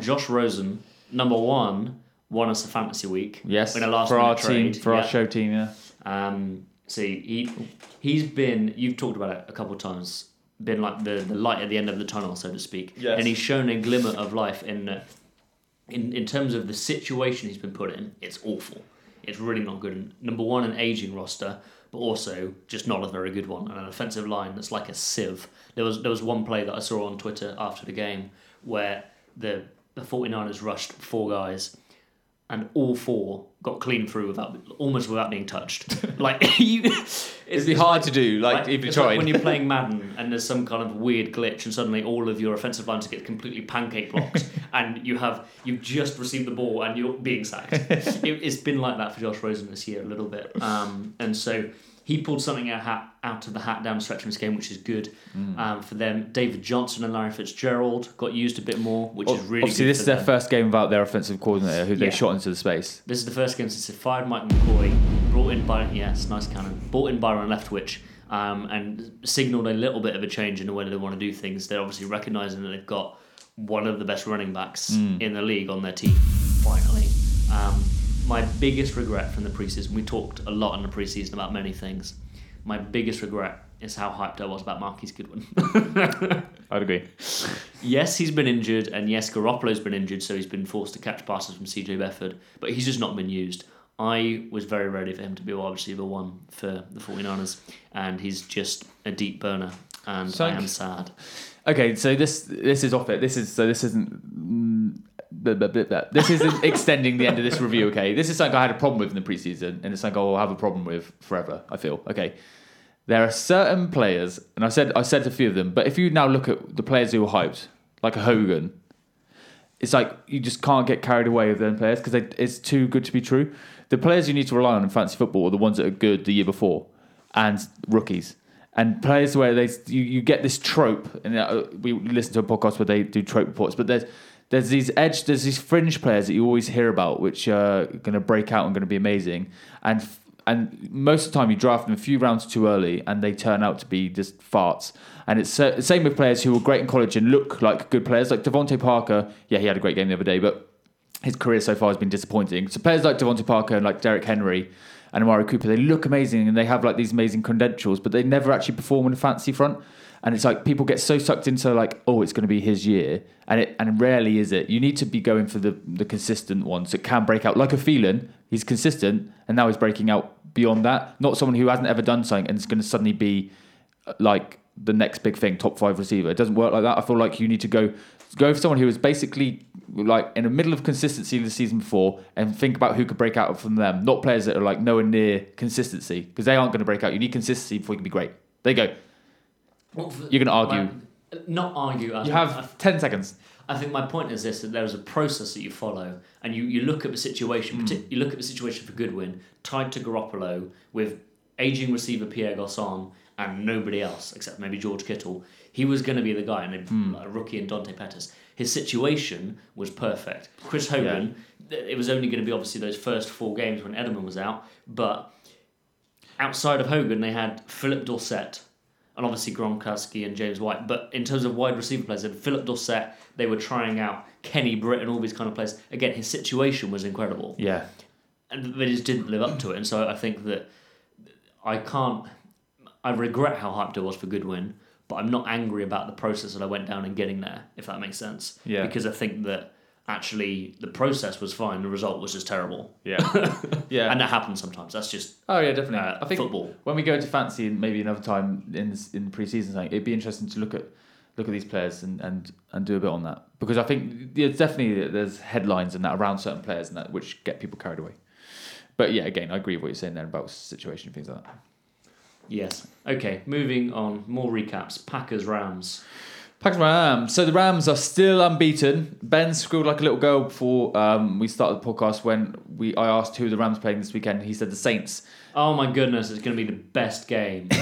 Josh Rosen, number one, won us a fantasy week. yes, in a last for our minute team, trade. for our show team, yeah. Um, see, he he's been. You've talked about it a couple of times. Been like the, the light at the end of the tunnel, so to speak. Yes. And he's shown a glimmer of life in, in in terms of the situation he's been put in. It's awful. It's really not good. Number one, an aging roster, but also just not a very good one, and an offensive line that's like a sieve. There was there was one play that I saw on Twitter after the game where the the 49ers rushed four guys and all four got clean through without almost without being touched. like you, it's, It'd be hard like- to do, like, if you it's like when you're playing Madden and there's some kind of weird glitch and suddenly all of your offensive lines get completely pancake blocked and you have you've just received the ball and you're being sacked. it, it's been like that for Josh Rosen this year a little bit, um, and so. He pulled something out, out of the hat down the stretch of this game, which is good Mm. um, for them. David Johnson and Larry Fitzgerald got used a bit more, which is really Obviously, this is their them. first game without their offensive coordinator, who they shot into the space. This is the first game since they fired Mike McCoy, brought in Byron, yes, nice cannon, brought in Byron Leftwich, um, and signalled a little bit of a change in the way they want to do things. They're obviously recognising that they've got one of the best running backs in the league on their team, finally. Um, my biggest regret from the preseason, we talked a lot in the preseason about many things. My biggest regret is how hyped I was about Marquise Goodwin. I'd agree. yes, he's been injured, and yes, Garoppolo's been injured, so he's been forced to catch passes from CJ Beathard, but he's just not been used. I was very ready for him to be wide receiver one for the 49ers, and he's just a deep burner, and I am sad. Okay, so this this is off it. This is so this isn't. Blah, blah, blah. This isn't extending the end of this review. Okay, this is something I had a problem with in the preseason, and it's something I'll have a problem with forever. I feel okay. There are certain players, and I said I said a few of them, but if you now look at the players who were hyped, like a Hogan, it's like you just can't get carried away with them players because it's too good to be true. The players you need to rely on in fantasy football are the ones that are good the year before, and rookies, and players where they you, you get this trope. And uh, we listen to a podcast where they do trope reports, but there's there's these edge, there's these fringe players that you always hear about, which are going to break out and going to be amazing, and and most of the time you draft them a few rounds too early, and they turn out to be just farts. And it's uh, the same with players who were great in college and look like good players, like DeVante Parker. Yeah, he had a great game the other day, but his career so far has been disappointing. So players like DeVante Parker and like Derrick Henry and Amari Cooper, they look amazing and they have like these amazing credentials, but they never actually perform on the fantasy front. And it's like people get so sucked into like, oh, it's going to be his year, and it and rarely is it. You need to be going for the the consistent ones that can break out. Like a Thielen, he's consistent, and now he's breaking out beyond that. Not someone who hasn't ever done something and is going to suddenly be uh, like the next big thing, top five receiver. It doesn't work like that. I feel like you need to go go for someone who is basically like in the middle of consistency the season before and think about who could break out from them. Not players that are like nowhere near consistency because they aren't going to break out. You need consistency before you can be great. There you go. You're gonna argue. Well, not argue. I You have ten seconds. I think my point is this: that there is a process that you follow, and you, you look at the situation. Hmm. Partic- You look at the situation for Goodwin tied to Garoppolo with aging receiver Pierre Garcon and nobody else except maybe George Kittle. He was going to be the guy, and a, hmm. a rookie in Dante Pettis. His situation was perfect. Chris Hogan. th- It was only going to be obviously those first four games when Edelman was out, but outside of Hogan, they had Phillip Dorsett and obviously Gronkowski and James White. But in terms of wide receiver players, and Phillip Dorsett. They were trying out Kenny Britt and all these kind of players. Again, his situation was incredible, Yeah. and they just didn't live up to it. And so I think that I can't. I regret how hyped I was for Goodwin, but I'm not angry about the process that I went down in getting there. If that makes sense. Yeah. Because I think that actually the process was fine. The result was just terrible. Yeah. yeah. And that happens sometimes. That's just Oh yeah, definitely. uh, I think football. when we go to fancy and maybe another time in this- in pre-season, something, it'd be interesting to look at look at these players and, and, and do a bit on that because I think yeah, definitely there's headlines and that around certain players and that which get people carried away. But yeah, again, I agree with what you're saying there about situation and things like that. Yes. Okay. Moving on. More recaps. Packers Rams. Packers Rams. So the Rams are still unbeaten. Ben scribbled like a little girl before um, we started the podcast when we I asked who the Rams playing this weekend. He said the Saints. Oh my goodness, it's going to be the best game.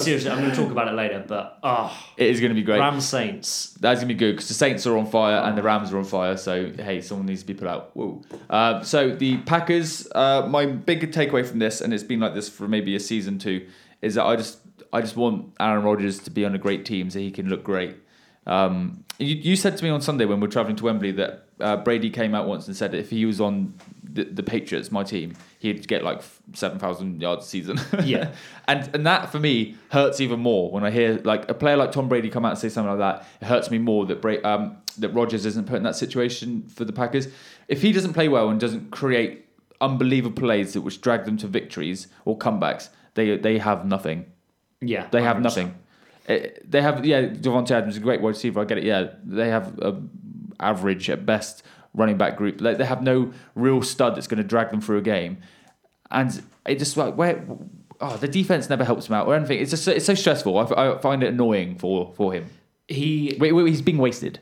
Seriously, I'm going to talk about it later, but oh, It is going to be great. Rams Saints. That's gonna be good because the Saints are on fire and the Rams are on fire. So hey, someone needs to be put out. Whoa. Uh, so the Packers. Uh, my big takeaway from this, and it's been like this for maybe a season two, is that I just I just want Aaron Rodgers to be on a great team so he can look great. Um, you, you said to me on Sunday when we were traveling to Wembley that uh, Brady came out once and said if he was on the, the Patriots, my team, he'd get like seven thousand yards a season. Yeah. and and that for me hurts even more when I hear like a player like Tom Brady come out and say something like that. It hurts me more that Bra- um, that Rodgers isn't put in that situation for the Packers. If he doesn't play well and doesn't create unbelievable plays that which drag them to victories or comebacks, they they have nothing. Yeah, They have 100%. nothing. Eh, They have yeah. Davante Adams is a great wide receiver. I get it. Yeah, they have a average at best running back group. They they have no real stud that's going to drag them through a game, and it just like where. Oh, the defense never helps him out or anything. It's just it's so stressful. I, I find it annoying for for him. He Wait, wait, he's being wasted.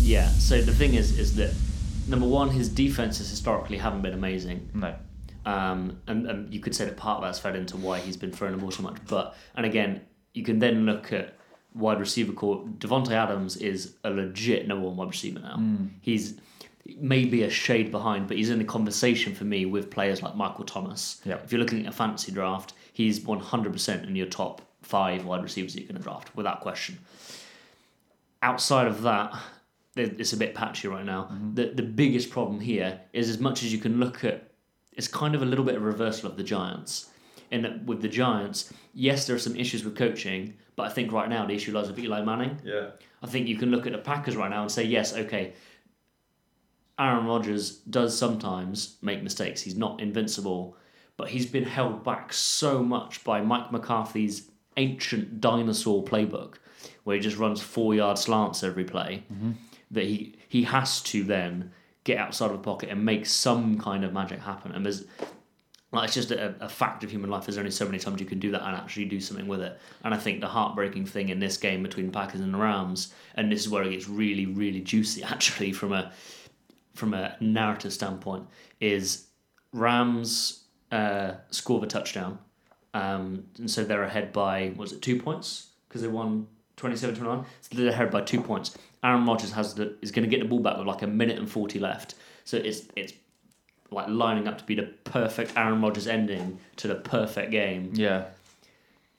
yeah. So the thing is, is that number one, his defenses historically haven't been amazing. No. Um, and, and you could say that part of that's fed into why he's been thrown the ball so much. But and again, you can then look at wide receiver core. Davante Adams is a legit number one wide receiver now. He's maybe a shade behind, but he's in the conversation for me with players like Michael Thomas. Yeah. If you're looking at a fantasy draft, he's 100% in your top five wide receivers that you're going to draft without question. Outside of that, it's a bit patchy right now. The the biggest problem here is as much as you can look at, it's kind of a little bit of a reversal of the Giants. In that with the Giants, yes, there are some issues with coaching, but I think right now the issue lies with Eli Manning. Yeah. I think you can look at the Packers right now and say, yes, okay, Aaron Rodgers does sometimes make mistakes. He's not invincible, but he's been held back so much by Mike McCarthy's ancient dinosaur playbook, where he just runs four yard slants every play, mm-hmm. that he, he has to then get outside of the pocket and make some kind of magic happen. And there's like it's just a, a fact of human life. There's only so many times you can do that and actually do something with it. And I think the heartbreaking thing in this game between the Packers and the Rams, and this is where it gets really, really juicy actually from a from a narrative standpoint, is Rams uh, score the touchdown, um, and so they're ahead by was it two points because they won 27-29? So they're ahead by two points. Aaron Rodgers has the is going to get the ball back with like a minute and forty left. So it's it's like lining up to be the perfect Aaron Rodgers ending to the perfect game. Yeah.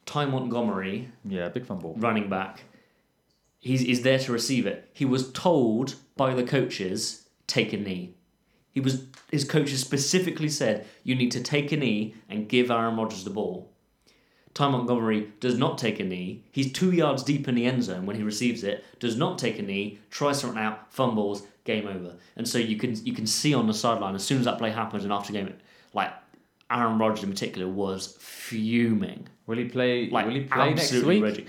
Ty Montgomery, Yeah. Big fun ball. running back, he's, he's there to receive it. He was told by the coaches, take a knee. He was his coaches specifically said you need to take a knee and give Aaron Rodgers the ball. Ty Montgomery does not take a knee. He's two yards deep in the end zone when he receives it. Does not take a knee. Tries something out. Fumbles. Game over. And so you can you can see on the sideline as soon as that play happens and after game, like Aaron Rodgers in particular was fuming. Will he play? Like will he play next week? raging.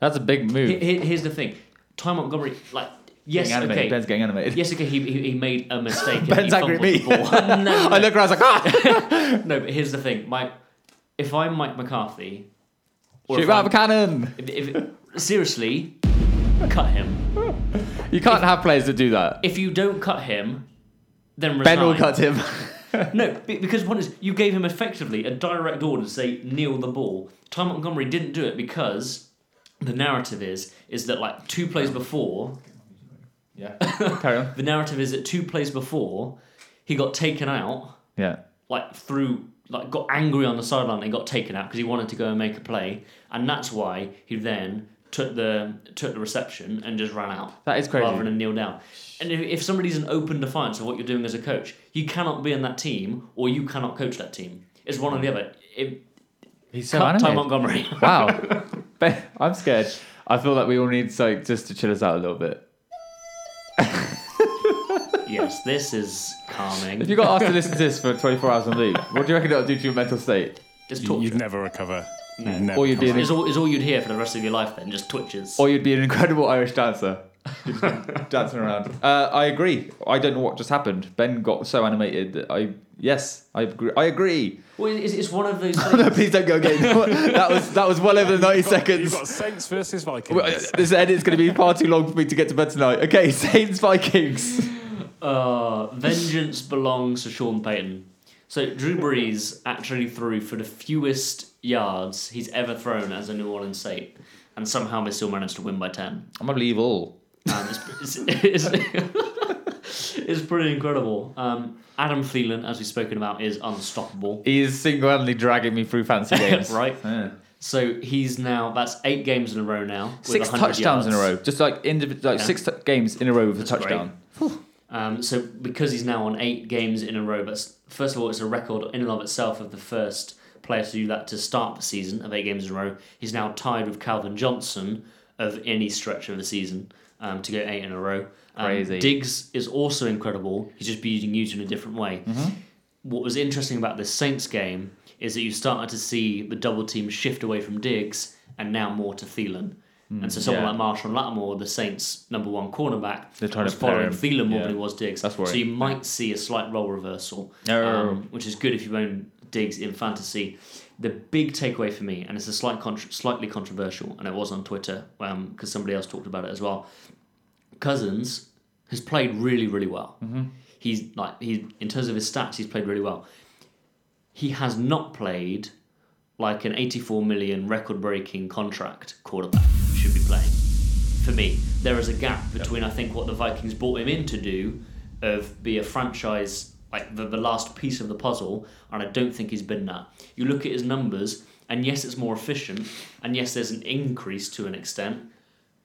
That's a big move. Here- here- Here's the thing. Ty Montgomery, like, yes, getting animated. okay. Ben's getting animated. Yes, okay, he, he, he made a mistake. Ben's angry at me. the ball. no, I look around I was like, ah! no, but here's the thing. My, if I'm Mike McCarthy, or Shoot if him out of a I'm- cannon. if, if, seriously, cut him. You can't have players that do that. If you don't cut him, then resign. Ben will cut him. No, be- because one is you gave him effectively a direct order to say kneel the ball. Ty Montgomery didn't do it because the narrative is is that like two plays before yeah. Carry on. The narrative is that two plays before, he got taken out, Yeah. like through, like got angry on the sideline and got taken out because he wanted to go and make a play, and that's why he then took the took the reception and just ran out That is crazy. rather than kneel down. And if, if somebody's an open defiance of what you're doing as a coach, you cannot be in that team or you cannot coach that team. It's one or the other. It, He's so cut Ty animated. Montgomery. Wow. I'm scared. I feel like we all need like just to chill us out a little bit. Yes, this is calming. If you got asked to listen to this for 24 hours on leave, what do you reckon that'll do to your mental state? Just You, torture. you'd never recover. You'd never Or you'd be come in Is all, is all you'd hear for the rest of your life then, just twitches. Or you'd be an incredible Irish dancer. You'd be dancing around. Uh, I agree. I don't know what just happened. Ben got so animated that I yes, I agree. I agree. Well, it's, it's one of those no, please don't go again. that was that was well over the 90 You've seconds. got Saints versus Vikings. Well, This edit's going to be far too long for me to get to bed tonight. Okay, Saints Vikings. Uh, vengeance belongs to Sean Payton. So Drew Brees actually threw for the fewest yards he's ever thrown as a New Orleans Saint, and somehow they still managed to win by ten. I'm gonna leave all. Um, it's, it's, it's, it's pretty incredible. Um, Adam Thielen, as we've spoken about, is unstoppable. He is single-handedly dragging me through fancy games. Right. Yeah. So he's now that's eight games in a row now. Six 100 touchdowns in a row, just like individual, like Yeah. six t- games in a row with That's a touchdown. Um, so because he's now on eight games in a row, but first of all, it's a record in and of itself of the first player to do that to start the season of eight games in a row. He's now tied with Calvin Johnson of any stretch of the season um, to go eight in a row. Um, Crazy. Diggs is also incredible. He's just being used in a different way. What was interesting about this Saints game is that you started to see the double team shift away from Diggs and now more to Thielen. And so someone yeah. like Marshon Lattimore, the Saints' number one cornerback, They're trying was to following. Thielen more Yeah. than he was Diggs. That's so you might see a slight role reversal, Oh. um, which is good if you own Diggs in fantasy. The big takeaway for me, and it's a slight contr slightly controversial, and it was on Twitter because somebody else talked about it as well. Cousins has played really, really well. Mm-hmm. He's like he in terms of his stats, he's played really well. He has not played like an 84 million record-breaking contract quarterback should be playing. For me, there is a gap between I think what the Vikings brought him in to do, of be a franchise like the, the last piece of the puzzle, and I don't think he's been that. You look at his numbers, and yes, it's more efficient, and yes, there's an increase to an extent,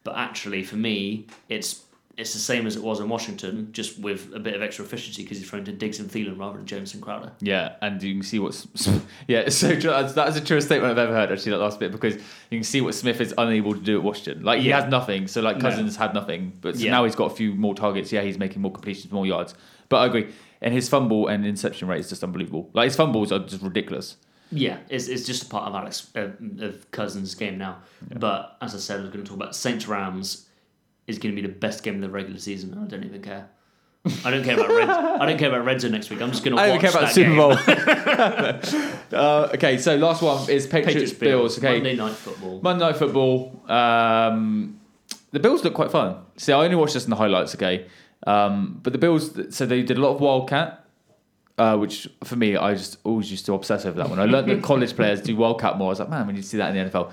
but actually, for me, it's it's the same as it was in Washington, just with a bit of extra efficiency because he's thrown to Diggs and Thielen rather than Jones and Crowder. Yeah, and you can see what's yeah. It's so true. That's, a true statement I've ever heard. Actually, that last bit because you can see what Smith is unable to do at Washington. Like he Yeah. has nothing. So like No. Cousins had nothing, but so Yeah. now he's got a few more targets. Yeah, he's making more completions, more yards. But I agree. And his fumble and interception rate is just unbelievable. Like his fumbles are just ridiculous. Yeah, it's, it's just a part of Alex uh, of Cousins' game now. But as I said, I was going to talk about Saints Rams is going to be the best game of the regular season. I don't even care. I don't care about Red. I don't care about Red Zone next week. I'm just going to. I don't watch care about Super. Bowl. uh, okay, so last one is Patriots, Patriots Bills. Okay, Monday Night Football. Monday Night Football. Um, the Bills look quite fun. See, I only watched this in the highlights, okay? Um, but the Bills, so they did a lot of Wildcat, uh, which for me, I just always used to obsess over that one. I learned that college players do Wildcat more. I was like, man, we need to see that in the NFL.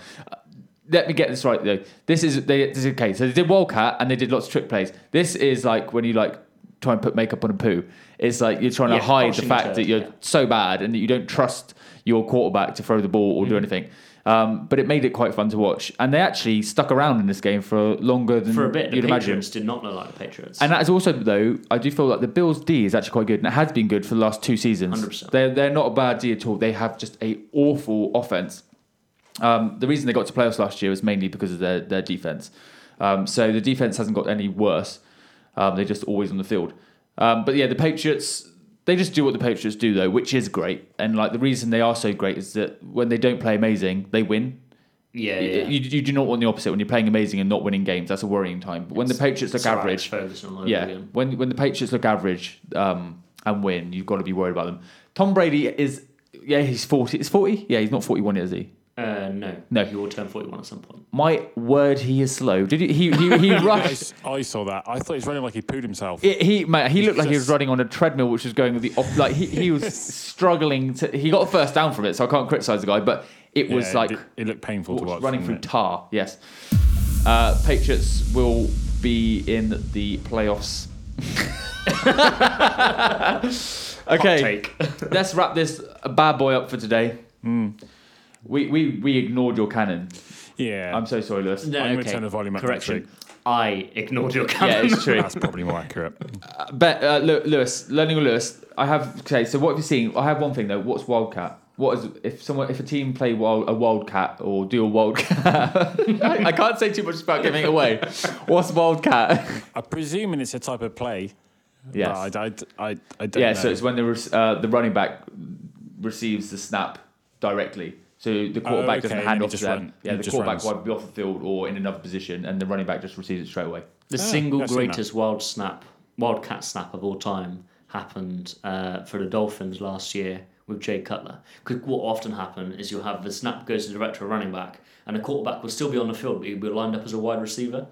Let me get this right though. This is they this is okay. So they did Wildcat and they did lots of trick plays. This is like when you like try and put makeup on a poo. It's like you're trying Yeah, to hide the fact that you're yeah. so bad and that you don't trust your quarterback to throw the ball or Mm. do anything. Um, but it made it quite fun to watch, and they actually stuck around in this game for longer than For a bit, the you'd imagine. Patriots did not look like the Patriots. And that is also though I do feel like the Bills D is actually quite good, and it has been good for the last two seasons. 100%. They're they're not a bad D at all. They have just a awful offense. Um, the reason they got to playoffs last year was mainly because of their their defense. Um, so the defense hasn't got any worse. Um, they're just always on the field. Um, but yeah, the Patriots they just do what the Patriots do though, which is great. And like the reason they are so great is that when they don't play amazing, they win. yeah, You- yeah. You, you do not want the opposite when you're playing amazing and not winning games. That's a worrying time. But when the Patriots look average, yeah, again. when when the Patriots look average um, and win, you've got to be worried about them. Tom Brady is yeah, he's forty. Is forty? Yeah, he's not forty one, is he? Uh, no, No. He will turn forty-one at some point. My word, he is slow. Did he? He he, he I, rushed. s- I saw that. I thought he was running like he pooed himself. It, he mate, he looked like he was running on a treadmill, which was going with the op- like he, he was struggling to. He got a first down from it, so I can't criticize the guy. But it was Yeah, like it, it looked painful to watch. running through it? tar. Yes. Uh, Patriots will be in the playoffs. okay, Take. let's wrap this bad boy up for today. Hmm. We, we we ignored your cannon. Yeah, I'm so sorry, Lewis. No, I'm gonna okay. turn the volume up Correction. I ignored your Yeah, it's true. that's probably more accurate. But uh, Lewis, learning with Lewis, I have okay. So what have you seen? I have one thing though. What's wildcat? What is if someone if a team play wild, a wildcat or do a wildcat? I, I can't say too much about giving it away. What's wildcat? I'm presuming it's a type of play. Yes. but I, I, I, I don't Yeah. know. So it's when the uh, the running back receives the snap directly. So the quarterback okay, doesn't hand off to them. run- yeah, he the quarterback runs. will either be off the field or in another position, and the running back just receives it straight away. The Ah, single I've greatest wild snap, wildcat snap of all time happened uh, for the Dolphins last year with Jay Cutler. Because what often happen is you'll have the snap goes to the to a running back, and the quarterback will still be on the field, but he'll be lined up as a wide receiver.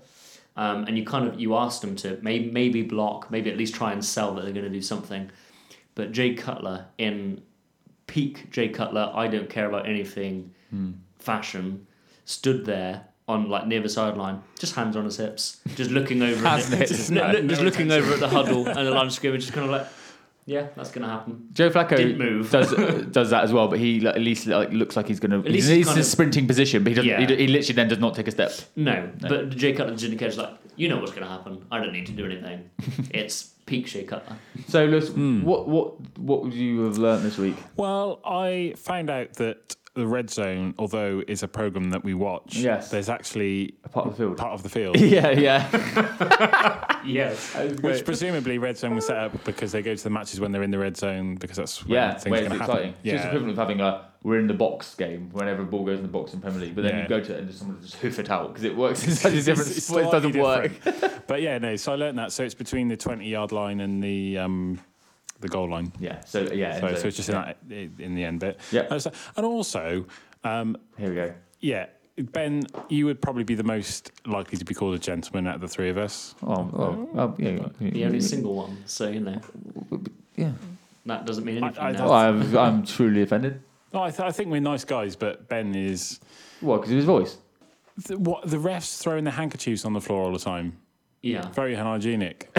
Um, and you kind of you ask them to maybe maybe block, maybe at least try and sell that they're going to do something. But Jay Cutler in peak Jay Cutler, I don't care about anything hmm. fashion, stood there on like near the sideline, just hands on his hips, just looking over, at Hands the, on his just, hips. just looking over at the huddle and the line of scrimmage, just kind of like, yeah, that's gonna happen. Joe Flacco Didn't move. does uh, does that as well, but he like, at least like, looks like he's gonna. At least He's, he's he's kind in a sprinting position, but he doesn't. Yeah. He, he literally then does not take a step. No, but Jay Cutler just indicates like, you know what's gonna happen. I don't need to do anything. it's peak Jay Cutler. So, Lewis, Hmm. what what what would you have learnt this week? Well, I found out that the Red Zone, although is a program that we watch, Yes. there's actually A part of the field. part of the field. yeah, yeah. Yes. Which presumably Red Zone was set up because they go to the matches when they're in the red zone because that's when Yeah, things where are it's going to exciting. happen. It's just equivalent of having a we're in the box game whenever a ball goes in the box in Premier League, but then Yeah. you go to it and just someone just hoof it out because it works in such a different It's sport. It doesn't work. but yeah, no. So I learned that. So it's between the 20 yard line and the um, the goal line. Yeah. So yeah. So, and so it's just in, that, in the end bit. Yeah. And so- and also, um, Here we go. yeah, Ben, you would probably be the most likely to be called a gentleman out of the three of us. Oh, oh, oh yeah. The only single one, so you know Yeah. that doesn't mean anything I- I now. I'm, I'm truly offended. No, I, th- I think we're nice guys, but Ben is. What? Because of his voice. The, what the refs throwing their handkerchiefs on the floor all the time. yeah. Very unhygienic.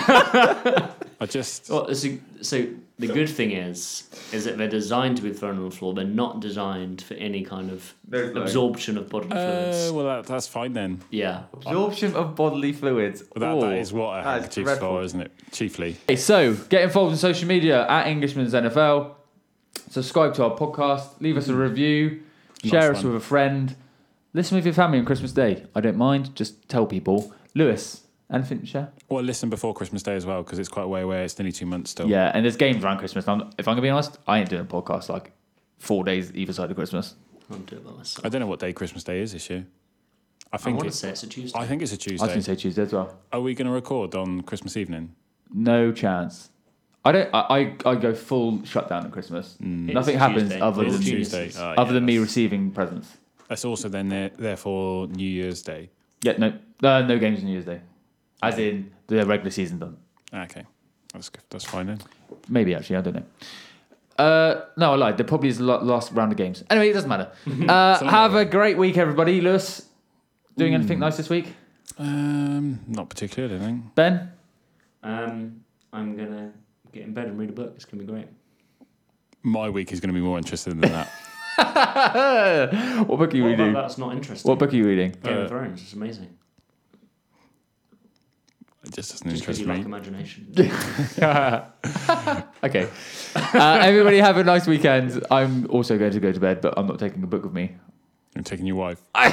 I just. Well, so, so the good thing is, is that they're designed to be thrown on the floor. They're not designed for any kind of There's no- absorption of bodily fluids. Uh, well, that, that's fine then. yeah. Absorption of bodily fluids. But that, Oh, that is what a that's handkerchief's dreadful. for, isn't it? Chiefly. Okay, so get involved in social media at Englishman's NFL. Subscribe to our podcast. Leave us a mm-hmm. review. Nice Share us one. with a friend. Listen with your family on Christmas Day. I don't mind. Just tell people. Lewis, anything to share? Or listen before Christmas Day as well, because it's quite a way away. It's nearly two months still. Yeah, and there's games around Christmas. I'm, if I'm gonna be honest, I ain't doing a podcast like four days either side of Christmas. I'll do it by myself. I don't know what day Christmas Day is this year. I think I think want to it's, say it's a Tuesday. I think it's a was Tuesday. gonna say Tuesday as well. Are we going to record on Christmas evening? No chance. I don't. I I, I go full shutdown at Christmas. Mm. Nothing a happens other It's than Tuesday. Tuesday. Oh, other yeah, than me receiving presents. That's also then there, therefore New Year's Day. Yeah, no, uh, no games on New Year's Day, as in the regular season done. Okay, that's good. That's fine then. Maybe actually, I don't know. Uh, no, I lied. There probably is a last round of games. Anyway, it doesn't matter. Uh, have a great week, everybody. Lewis, doing Hmm. anything nice this week? Um, not particularly, I think. Ben, Um, I'm gonna get in bed and read a book. It's gonna be great. My week is going to be more interesting than that. what book are you What reading? that's not interesting? What book are you reading? Game Uh, of Thrones. It's amazing. It just doesn't Just interest you me. like imagination. okay. Uh, everybody have a nice weekend. I'm also going to go to bed, but I'm not taking a book with me. You're taking your wife. I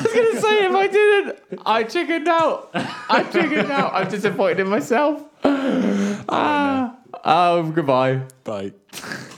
was going to say if I didn't, I chickened out. I chickened out. I'm disappointed in myself. Ah, um, goodbye. Bye.